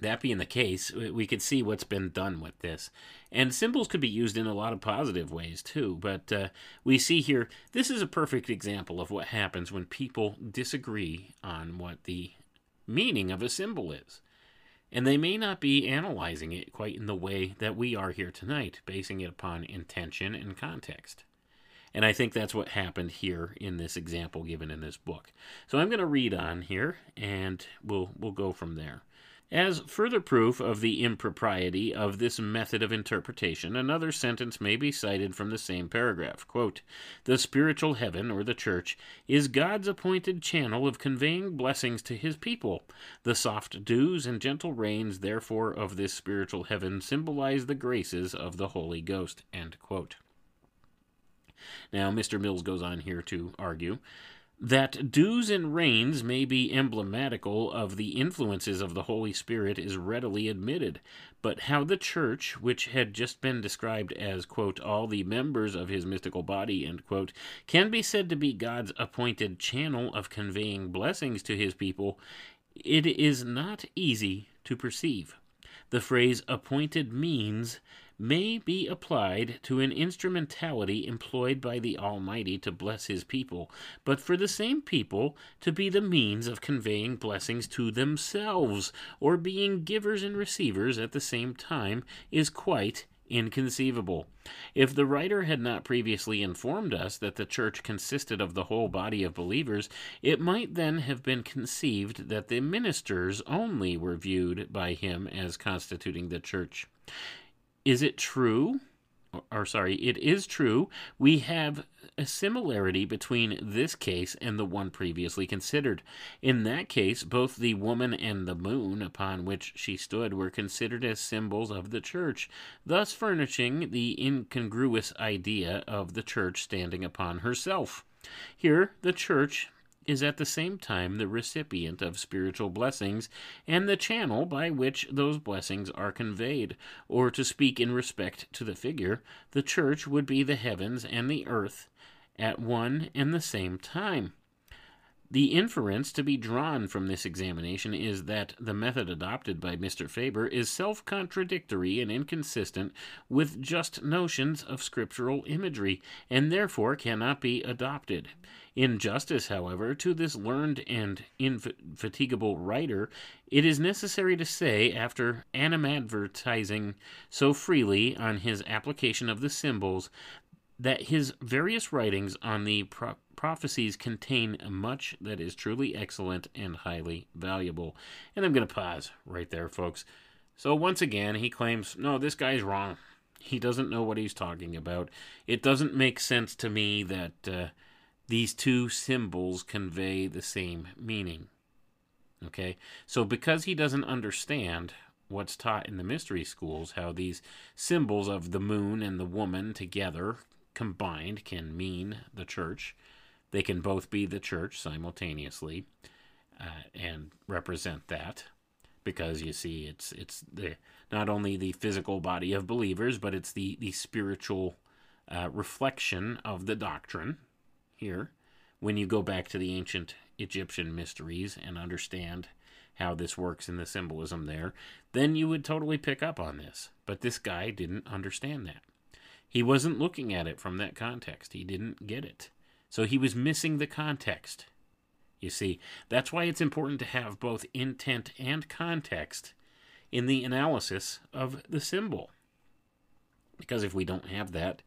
that being the case, we could see what's been done with this. And symbols could be used in a lot of positive ways too, but uh, we see here this is a perfect example of what happens when people disagree on what the meaning of a symbol is. And they may not be analyzing it quite in the way that we are here tonight, basing it upon intention and context. And I think that's what happened here in this example given in this book. So I'm going to read on here and we'll we'll go from there. As further proof of the impropriety of this method of interpretation, another sentence may be cited from the same paragraph. Quote, the spiritual heaven, or the church, is God's appointed channel of conveying blessings to his people. The soft dews and gentle rains, therefore, of this spiritual heaven symbolize the graces of the Holy Ghost. Now, Mr. Mills goes on here to argue that dews and rains may be emblematical of the influences of the Holy Spirit is readily admitted, but how the Church, which had just been described as, quote, all the members of his mystical body, quote, can be said to be God's appointed channel of conveying blessings to his people, it is not easy to perceive. The phrase appointed means may be applied to an instrumentality employed by the Almighty to bless his people, but for the same people to be the means of conveying blessings to themselves, or being givers and receivers at the same time, is quite inconceivable. If the writer had not previously informed us that the church consisted of the whole body of believers, it might then have been conceived that the ministers only were viewed by him as constituting the church. Is it true? Or, sorry, it is true. We have a similarity between this case and the one previously considered. In that case, both the woman and the moon upon which she stood were considered as symbols of the church, thus furnishing the incongruous idea of the church standing upon herself. Here, the church is at the same time the recipient of spiritual blessings and the channel by which those blessings are conveyed. Or to speak in respect to the figure, the church would be the heavens and the earth at one and the same time. The inference to be drawn from this examination is that the method adopted by Mr. Faber is self contradictory and inconsistent with just notions of scriptural imagery, and therefore cannot be adopted. In justice, however, to this learned and infatigable writer, it is necessary to say, after animadvertising so freely on his application of the symbols, that his various writings on the pro- prophecies contain much that is truly excellent and highly valuable. And I'm going to pause right there, folks. So, once again, he claims, no, this guy's wrong. He doesn't know what he's talking about. It doesn't make sense to me that uh, these two symbols convey the same meaning. Okay? So, because he doesn't understand what's taught in the mystery schools, how these symbols of the moon and the woman together combined can mean the church. They can both be the church simultaneously uh, and represent that because you see it's it's the not only the physical body of believers but it's the the spiritual uh, reflection of the doctrine here when you go back to the ancient Egyptian mysteries and understand how this works in the symbolism there, then you would totally pick up on this. But this guy didn't understand that. He wasn't looking at it from that context. He didn't get it. So he was missing the context. You see, that's why it's important to have both intent and context in the analysis of the symbol. Because if we don't have that,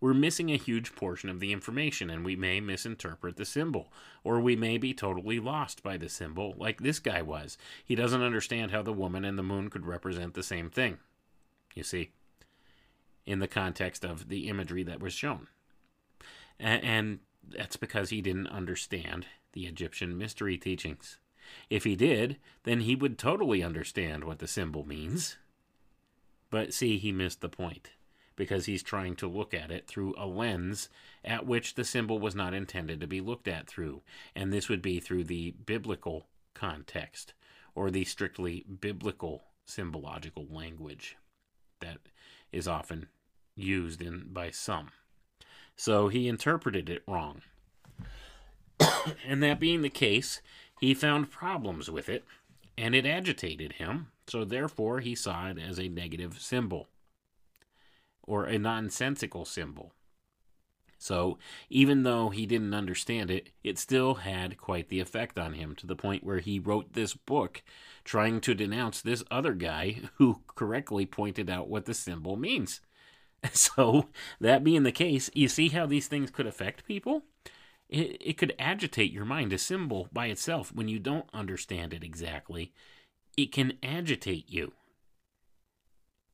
we're missing a huge portion of the information and we may misinterpret the symbol or we may be totally lost by the symbol like this guy was he doesn't understand how the woman and the moon could represent the same thing you see in the context of the imagery that was shown. And that's because he didn't understand the egyptian mystery teachings. If he did then he would totally understand what the symbol means. But see he missed the point because he's trying to look at it through a lens at which the symbol was not intended to be looked at through. And this would be through the biblical context or the strictly biblical symbological language that is often used in by some. So he interpreted it wrong. and that being the case, he found problems with it and it agitated him. So therefore he saw it as a negative symbol or a nonsensical symbol. So, even though he didn't understand it, it still had quite the effect on him to the point where he wrote this book trying to denounce this other guy who correctly pointed out what the symbol means. So, that being the case, you see how these things could affect people? It, it could agitate your mind. A symbol by itself, when you don't understand it exactly, it can agitate you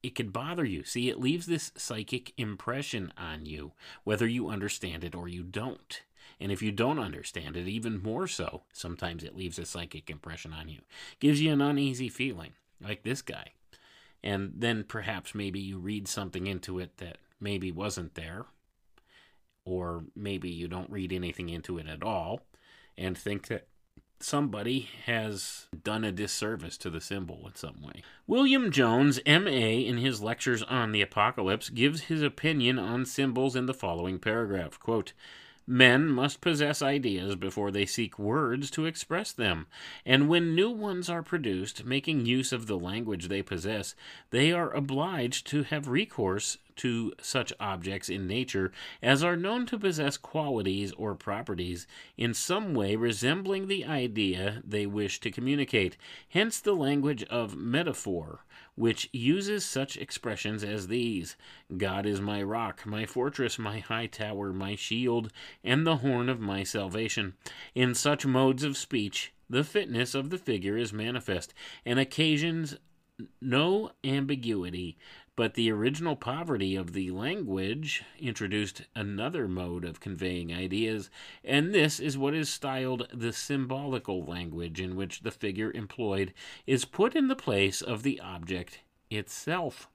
it could bother you. See, it leaves this psychic impression on you, whether you understand it or you don't. And if you don't understand it, even more so, sometimes it leaves a psychic impression on you. Gives you an uneasy feeling, like this guy. And then perhaps maybe you read something into it that maybe wasn't there, or maybe you don't read anything into it at all and think that somebody has done a disservice to the symbol in some way. William Jones, M.A., in his lectures on the apocalypse, gives his opinion on symbols in the following paragraph quote, Men must possess ideas before they seek words to express them, and when new ones are produced, making use of the language they possess, they are obliged to have recourse to such objects in nature as are known to possess qualities or properties in some way resembling the idea they wish to communicate. Hence the language of metaphor, which uses such expressions as these God is my rock, my fortress, my high tower, my shield, and the horn of my salvation. In such modes of speech, the fitness of the figure is manifest, and occasions no ambiguity, but the original poverty of the language introduced another mode of conveying ideas, and this is what is styled the symbolical language, in which the figure employed is put in the place of the object itself.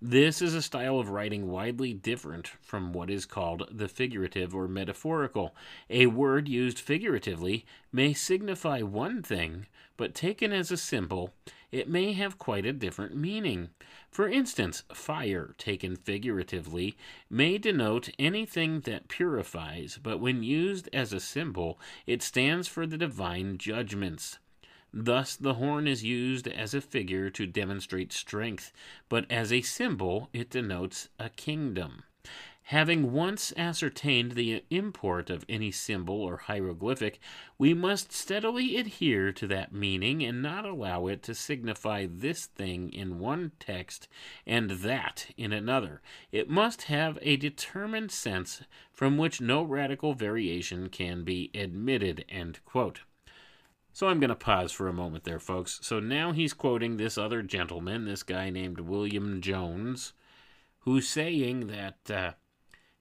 This is a style of writing widely different from what is called the figurative or metaphorical. A word used figuratively may signify one thing, but taken as a symbol, it may have quite a different meaning. For instance, fire, taken figuratively, may denote anything that purifies, but when used as a symbol, it stands for the divine judgments. Thus, the horn is used as a figure to demonstrate strength, but as a symbol, it denotes a kingdom. Having once ascertained the import of any symbol or hieroglyphic, we must steadily adhere to that meaning and not allow it to signify this thing in one text and that in another. It must have a determined sense from which no radical variation can be admitted. So I'm going to pause for a moment there, folks. So now he's quoting this other gentleman, this guy named William Jones, who's saying that, uh,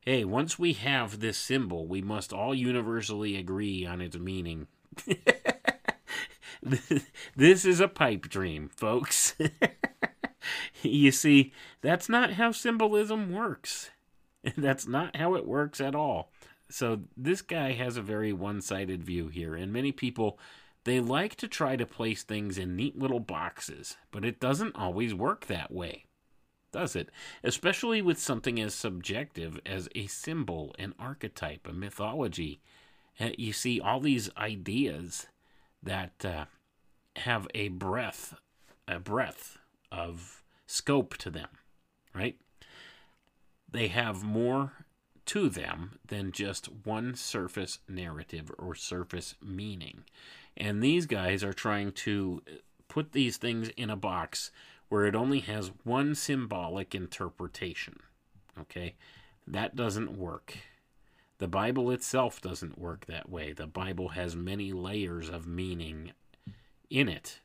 hey, once we have this symbol, we must all universally agree on its meaning. this is a pipe dream, folks. you see, that's not how symbolism works. That's not how it works at all. So this guy has a very one-sided view here, and many people they like to try to place things in neat little boxes, but it doesn't always work that way, does it? Especially with something as subjective as a symbol, an archetype, a mythology. Uh, you see, all these ideas that uh, have a breadth, a breadth of scope to them, right? They have more to them than just one surface narrative or surface meaning. And these guys are trying to put these things in a box where it only has one symbolic interpretation. Okay? That doesn't work. The Bible itself doesn't work that way. The Bible has many layers of meaning in it.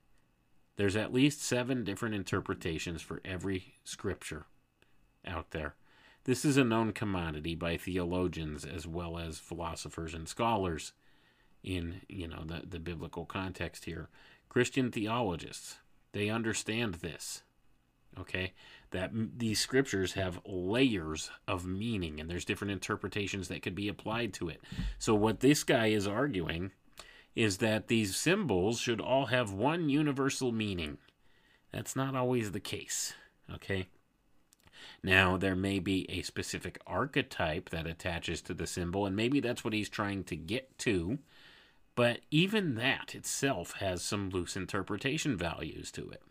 There's at least seven different interpretations for every scripture out there. This is a known commodity by theologians as well as philosophers and scholars in, you know, the, the biblical context here. Christian theologists, they understand this. Okay? That these scriptures have layers of meaning and there's different interpretations that could be applied to it. So what this guy is arguing is that these symbols should all have one universal meaning. That's not always the case. Okay? Now, there may be a specific archetype that attaches to the symbol, and maybe that's what he's trying to get to, but even that itself has some loose interpretation values to it.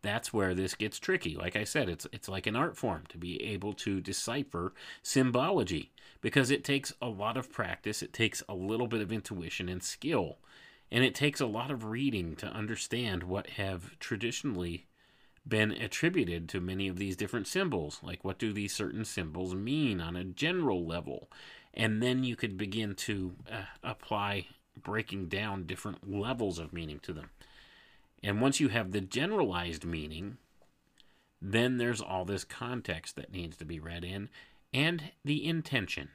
That's where this gets tricky. Like I said, it's it's like an art form to be able to decipher symbology because it takes a lot of practice, it takes a little bit of intuition and skill, and it takes a lot of reading to understand what have traditionally been attributed to many of these different symbols. Like, what do these certain symbols mean on a general level? And then you could begin to uh, apply breaking down different levels of meaning to them. And once you have the generalized meaning, then there's all this context that needs to be read in and the intention.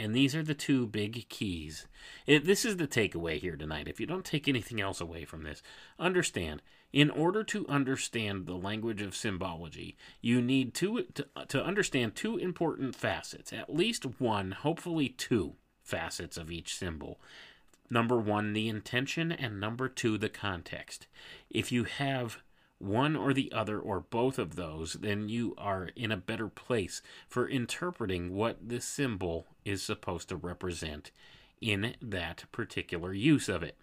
And these are the two big keys. It, this is the takeaway here tonight. If you don't take anything else away from this, understand in order to understand the language of symbology, you need to, to, to understand two important facets, at least one, hopefully two facets of each symbol. Number one, the intention, and number two, the context. If you have one or the other or both of those, then you are in a better place for interpreting what this symbol is supposed to represent in that particular use of it.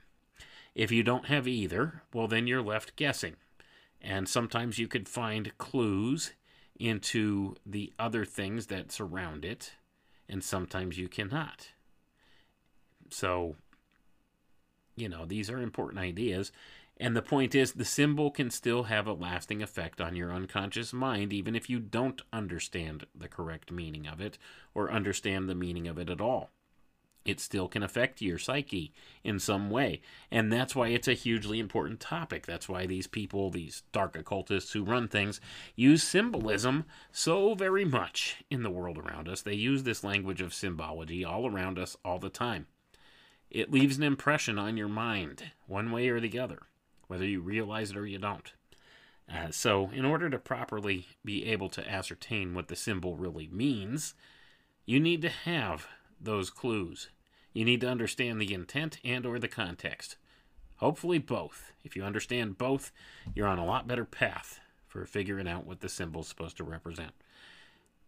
If you don't have either, well, then you're left guessing. And sometimes you could find clues into the other things that surround it, and sometimes you cannot. So, you know, these are important ideas. And the point is, the symbol can still have a lasting effect on your unconscious mind, even if you don't understand the correct meaning of it or understand the meaning of it at all. It still can affect your psyche in some way. And that's why it's a hugely important topic. That's why these people, these dark occultists who run things, use symbolism so very much in the world around us. They use this language of symbology all around us all the time. It leaves an impression on your mind, one way or the other whether you realize it or you don't. Uh, so, in order to properly be able to ascertain what the symbol really means, you need to have those clues. You need to understand the intent and or the context. Hopefully both. If you understand both, you're on a lot better path for figuring out what the symbol's supposed to represent.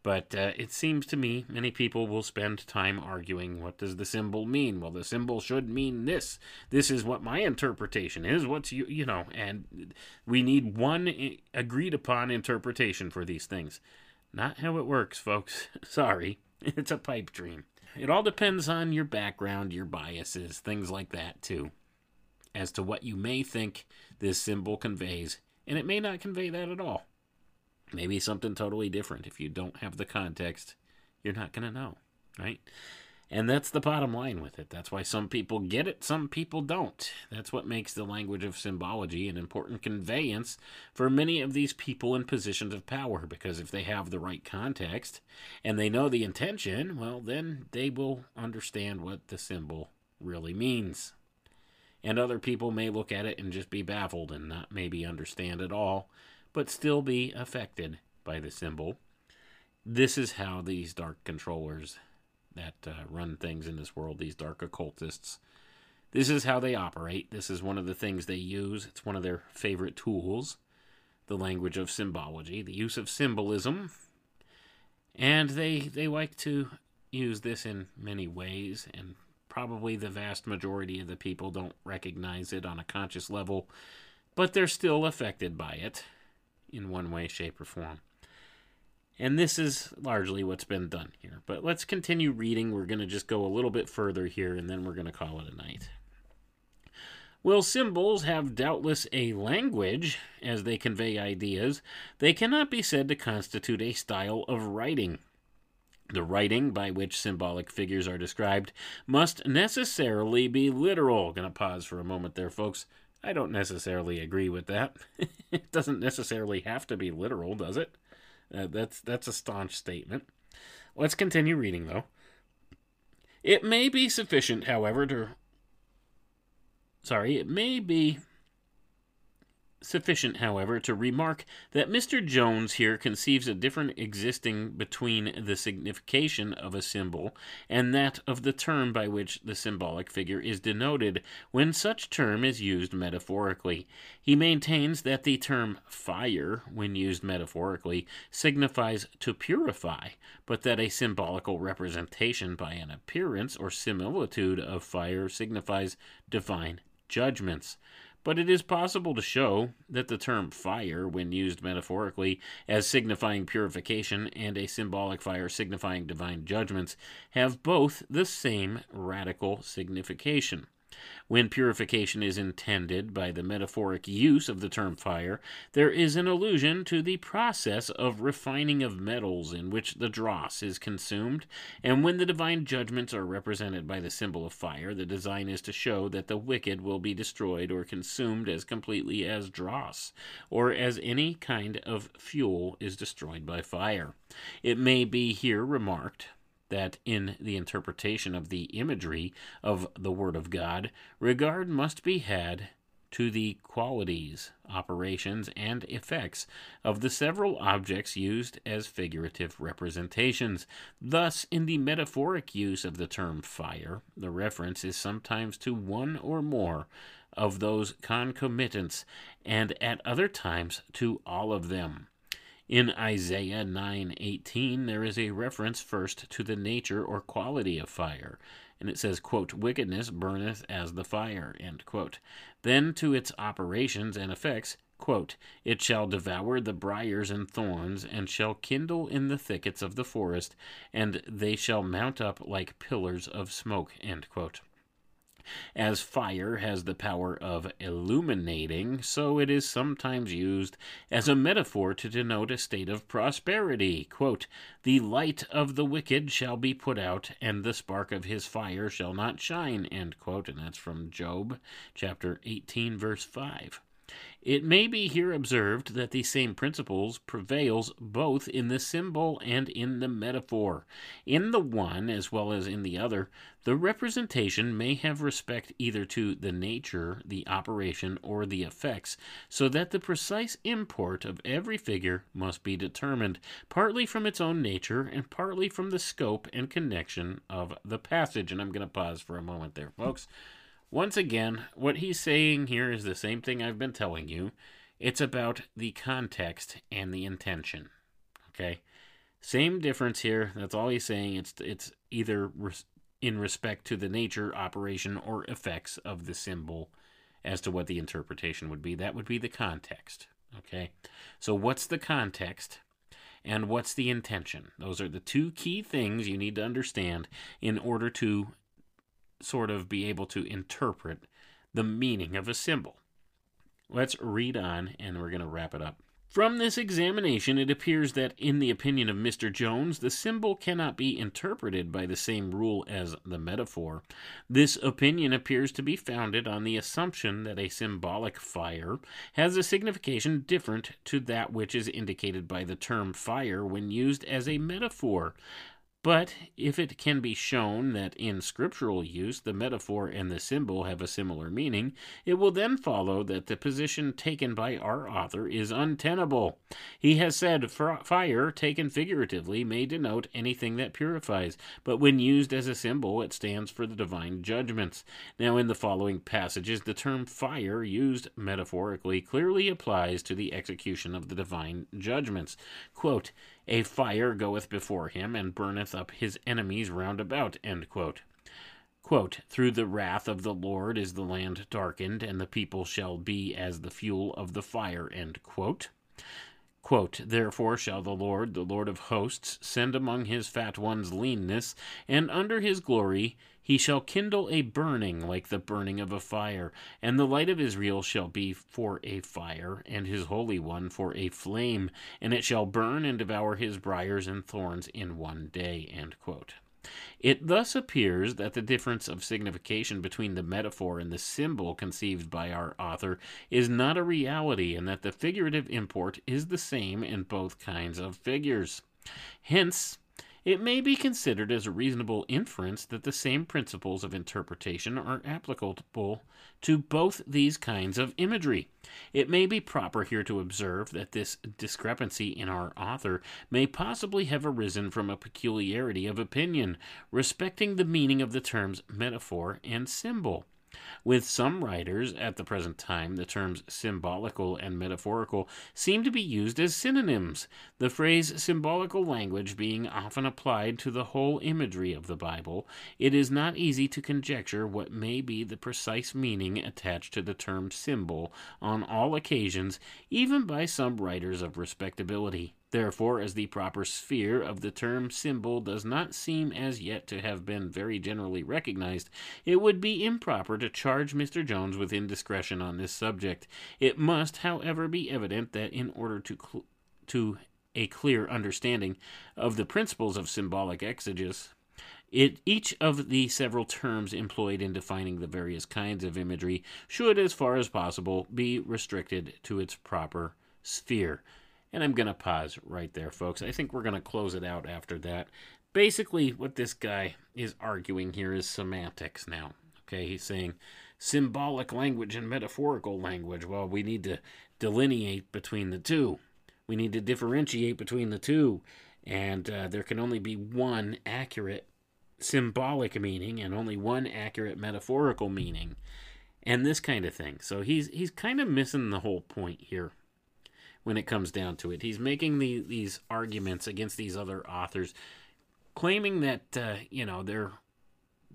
But uh, it seems to me many people will spend time arguing what does the symbol mean? Well, the symbol should mean this. This is what my interpretation is. What's you you know, and we need one agreed upon interpretation for these things. Not how it works, folks. Sorry. It's a pipe dream. It all depends on your background, your biases, things like that too, as to what you may think this symbol conveys, and it may not convey that at all maybe something totally different. If you don't have the context, you're not going to know, right? And that's the bottom line with it. That's why some people get it, some people don't. That's what makes the language of symbology an important conveyance for many of these people in positions of power, because if they have the right context and they know the intention, well, then they will understand what the symbol really means. And other people may look at it and just be baffled and not maybe understand at all, but still be affected by the symbol. This is how these dark controllers that uh, run things in this world, these dark occultists, this is how they operate. This is one of the things they use. It's one of their favorite tools, the language of symbology, the use of symbolism. And they they like to use this in many ways and probably the vast majority of the people don't recognize it on a conscious level, but they're still affected by it in one way, shape, or form. And this is largely what's been done here. But let's continue reading. We're going to just go a little bit further here, and then we're going to call it a night. While symbols have doubtless a language as they convey ideas, they cannot be said to constitute a style of writing. The writing by which symbolic figures are described must necessarily be literal. Gonna pause for a moment there, folks. I don't necessarily agree with that. it doesn't necessarily have to be literal, does it? Uh, that's that's a staunch statement. Let's continue reading, though. It may be sufficient, however, to. Sorry, it may be sufficient, however, to remark that Mr. Jones here conceives a difference existing between the signification of a symbol and that of the term by which the symbolic figure is denoted when such term is used metaphorically. He maintains that the term fire, when used metaphorically, signifies to purify, but that a symbolical representation by an appearance or similitude of fire signifies divine judgments but it is possible to show that the term fire, when used metaphorically as signifying purification and a symbolic fire signifying divine judgments, have both the same radical signification. When purification is intended by the metaphoric use of the term fire, there is an allusion to the process of refining of metals in which the dross is consumed, and when the divine judgments are represented by the symbol of fire, the design is to show that the wicked will be destroyed or consumed as completely as dross, or as any kind of fuel is destroyed by fire. It may be here remarked that in the interpretation of the imagery of the Word of God, regard must be had to the qualities, operations, and effects of the several objects used as figurative representations. Thus, in the metaphoric use of the term fire, the reference is sometimes to one or more of those concomitants, and at other times to all of them. In Isaiah 9:18 there is a reference first to the nature or quality of fire, and it says, quote, "Wickedness burneth as the fire," end quote. Then to its operations and effects, quote, "It shall devour the briars and thorns, and shall kindle in the thickets of the forest, and they shall mount up like pillars of smoke," end quote. As fire has the power of illuminating, so it is sometimes used as a metaphor to denote a state of prosperity. Quote, the light of the wicked shall be put out, and the spark of his fire shall not shine. End quote. And that's from Job chapter 18, verse 5. It may be here observed that the same principles prevails both in the symbol and in the metaphor. In the one as well as in the other, the representation may have respect either to the nature, the operation, or the effects, so that the precise import of every figure must be determined, partly from its own nature and partly from the scope and connection of the passage. And I'm going to pause for a moment there, folks. Once again, what he's saying here is the same thing I've been telling you. It's about the context and the intention. Okay? Same difference here. That's all he's saying. It's it's either res- in respect to the nature, operation, or effects of the symbol as to what the interpretation would be. That would be the context. Okay? So what's the context? And what's the intention? Those are the two key things you need to understand in order to sort of be able to interpret the meaning of a symbol. Let's read on and we're going to wrap it up. From this examination, it appears that, in the opinion of Mr. Jones, the symbol cannot be interpreted by the same rule as the metaphor. This opinion appears to be founded on the assumption that a symbolic fire has a signification different to that which is indicated by the term fire when used as a metaphor. But if it can be shown that in scriptural use the metaphor and the symbol have a similar meaning, it will then follow that the position taken by our author is untenable. He has said fire, taken figuratively, may denote anything that purifies, but when used as a symbol, it stands for the divine judgments. Now, in the following passages, the term fire, used metaphorically, clearly applies to the execution of the divine judgments. Quote, a fire goeth before him, and burneth up his enemies round about. Quote. Through the wrath of the Lord is the land darkened, and the people shall be as the fuel of the fire. Quote. Quote, Therefore shall the Lord, the Lord of hosts, send among his fat ones leanness, and under his glory He shall kindle a burning like the burning of a fire, and the light of Israel shall be for a fire, and his Holy One for a flame, and it shall burn and devour his briars and thorns in one day. It thus appears that the difference of signification between the metaphor and the symbol conceived by our author is not a reality, and that the figurative import is the same in both kinds of figures. Hence, it may be considered as a reasonable inference that the same principles of interpretation are applicable to both these kinds of imagery. It may be proper here to observe that this discrepancy in our author may possibly have arisen from a peculiarity of opinion respecting the meaning of the terms metaphor and symbol. With some writers at the present time, the terms symbolical and metaphorical seem to be used as synonyms, the phrase symbolical language being often applied to the whole imagery of the Bible. It is not easy to conjecture what may be the precise meaning attached to the term symbol on all occasions, even by some writers of respectability. Therefore, as the proper sphere of the term symbol does not seem as yet to have been very generally recognized, it would be improper to charge Mr. Jones with indiscretion on this subject. It must, however, be evident that in order to cl- to a clear understanding of the principles of symbolic exegesis, it, each of the several terms employed in defining the various kinds of imagery should, as far as possible, be restricted to its proper sphere. And I'm going to pause right there, folks. I think we're going to close it out after that. Basically, what this guy is arguing here is semantics now. Okay, he's saying symbolic language and metaphorical language. Well, we need to delineate between the two, we need to differentiate between the two. And uh, there can only be one accurate symbolic meaning and only one accurate metaphorical meaning and this kind of thing. So he's he's kind of missing the whole point here when it comes down to it. He's making the, these arguments against these other authors, claiming that uh, you know they're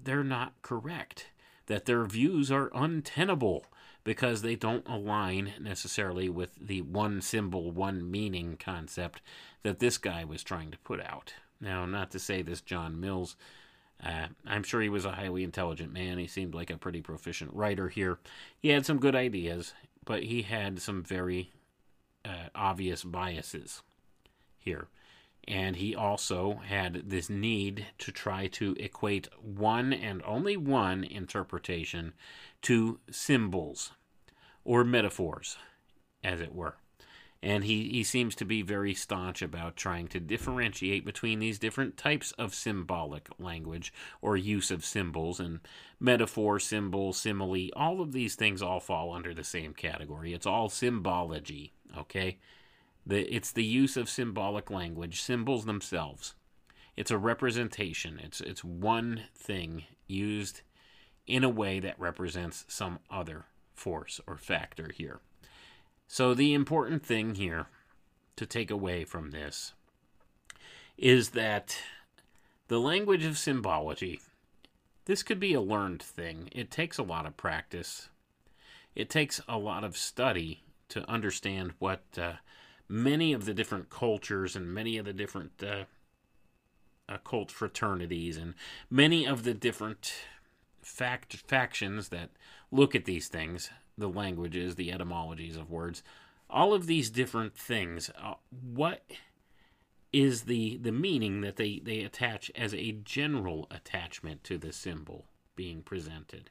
they're not correct, that their views are untenable because they don't align necessarily with the one symbol, one meaning concept that this guy was trying to put out. Now, not to say this John Mills. Uh, I'm sure he was a highly intelligent man. He seemed like a pretty proficient writer here. He had some good ideas, but he had some very uh, obvious biases here. And he also had this need to try to equate one and only one interpretation to symbols or metaphors, as it were. And he, he seems to be very staunch about trying to differentiate between these different types of symbolic language or use of symbols and metaphor, symbol, simile. All of these things all fall under the same category. It's all symbology, okay? The, it's the use of symbolic language, symbols themselves. It's a representation. It's it's one thing used in a way that represents some other force or factor here. So, the important thing here to take away from this is that the language of symbology, this could be a learned thing. It takes a lot of practice, it takes a lot of study to understand what uh, many of the different cultures and many of the different uh, occult fraternities and many of the different fact factions that look at these things the languages, the etymologies of words, all of these different things. Uh, what is the the meaning that they they attach as a general attachment to the symbol being presented?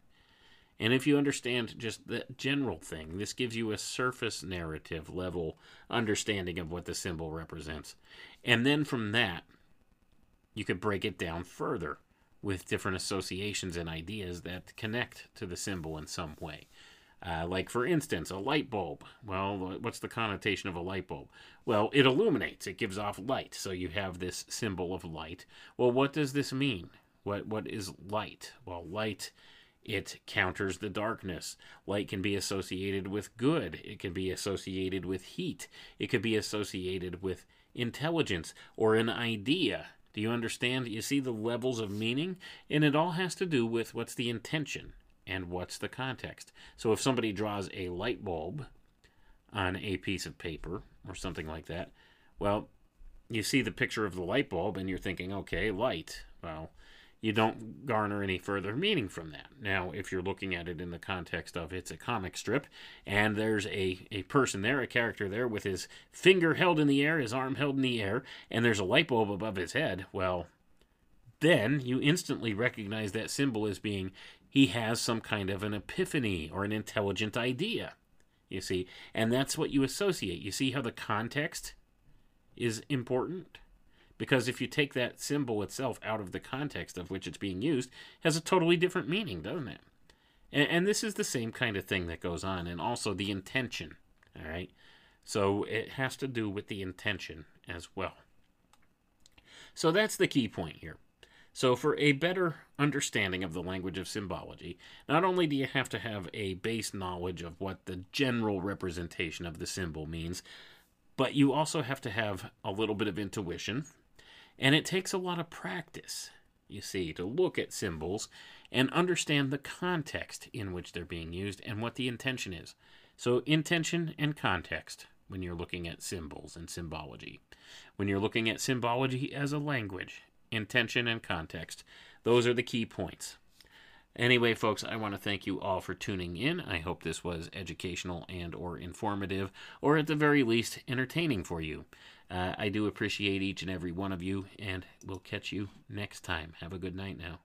And if you understand just the general thing, this gives you a surface narrative level understanding of what the symbol represents. And then from that, you could break it down further with different associations and ideas that connect to the symbol in some way. Uh, like, for instance, a light bulb. Well, what's the connotation of a light bulb? Well, it illuminates, it gives off light. So you have this symbol of light. Well, what does this mean? What, what is light? Well, light, it counters the darkness. Light can be associated with good, it can be associated with heat, it could be associated with intelligence or an idea. Do you understand? You see the levels of meaning? And it all has to do with what's the intention and what's the context. So if somebody draws a light bulb on a piece of paper or something like that, well, you see the picture of the light bulb and you're thinking, okay, light. Well, you don't garner any further meaning from that. Now, if you're looking at it in the context of it's a comic strip and there's a, a person there, a character there with his finger held in the air, his arm held in the air, and there's a light bulb above his head, well, then you instantly recognize that symbol as being he has some kind of an epiphany or an intelligent idea. You see, and that's what you associate. You see how the context is important? Because if you take that symbol itself out of the context of which it's being used, it has a totally different meaning, doesn't it? And, and this is the same kind of thing that goes on, and also the intention. All right, so it has to do with the intention as well. So that's the key point here. So, for a better understanding of the language of symbology, not only do you have to have a base knowledge of what the general representation of the symbol means, but you also have to have a little bit of intuition, and it takes a lot of practice, you see, to look at symbols and understand the context in which they're being used and what the intention is. So, intention and context when you're looking at symbols and symbology. When you're looking at symbology as a language, intention and context. Those are the key points. Anyway, folks, I want to thank you all for tuning in. I hope this was educational and or informative, or at the very least, entertaining for you. Uh, I do appreciate each and every one of you, and we'll catch you next time. Have a good night now.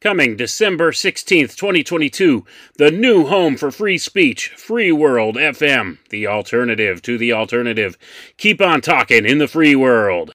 Coming December 16th, 2022, the new home for free speech, Free World FM, the alternative to the alternative. Keep on talking in the free world.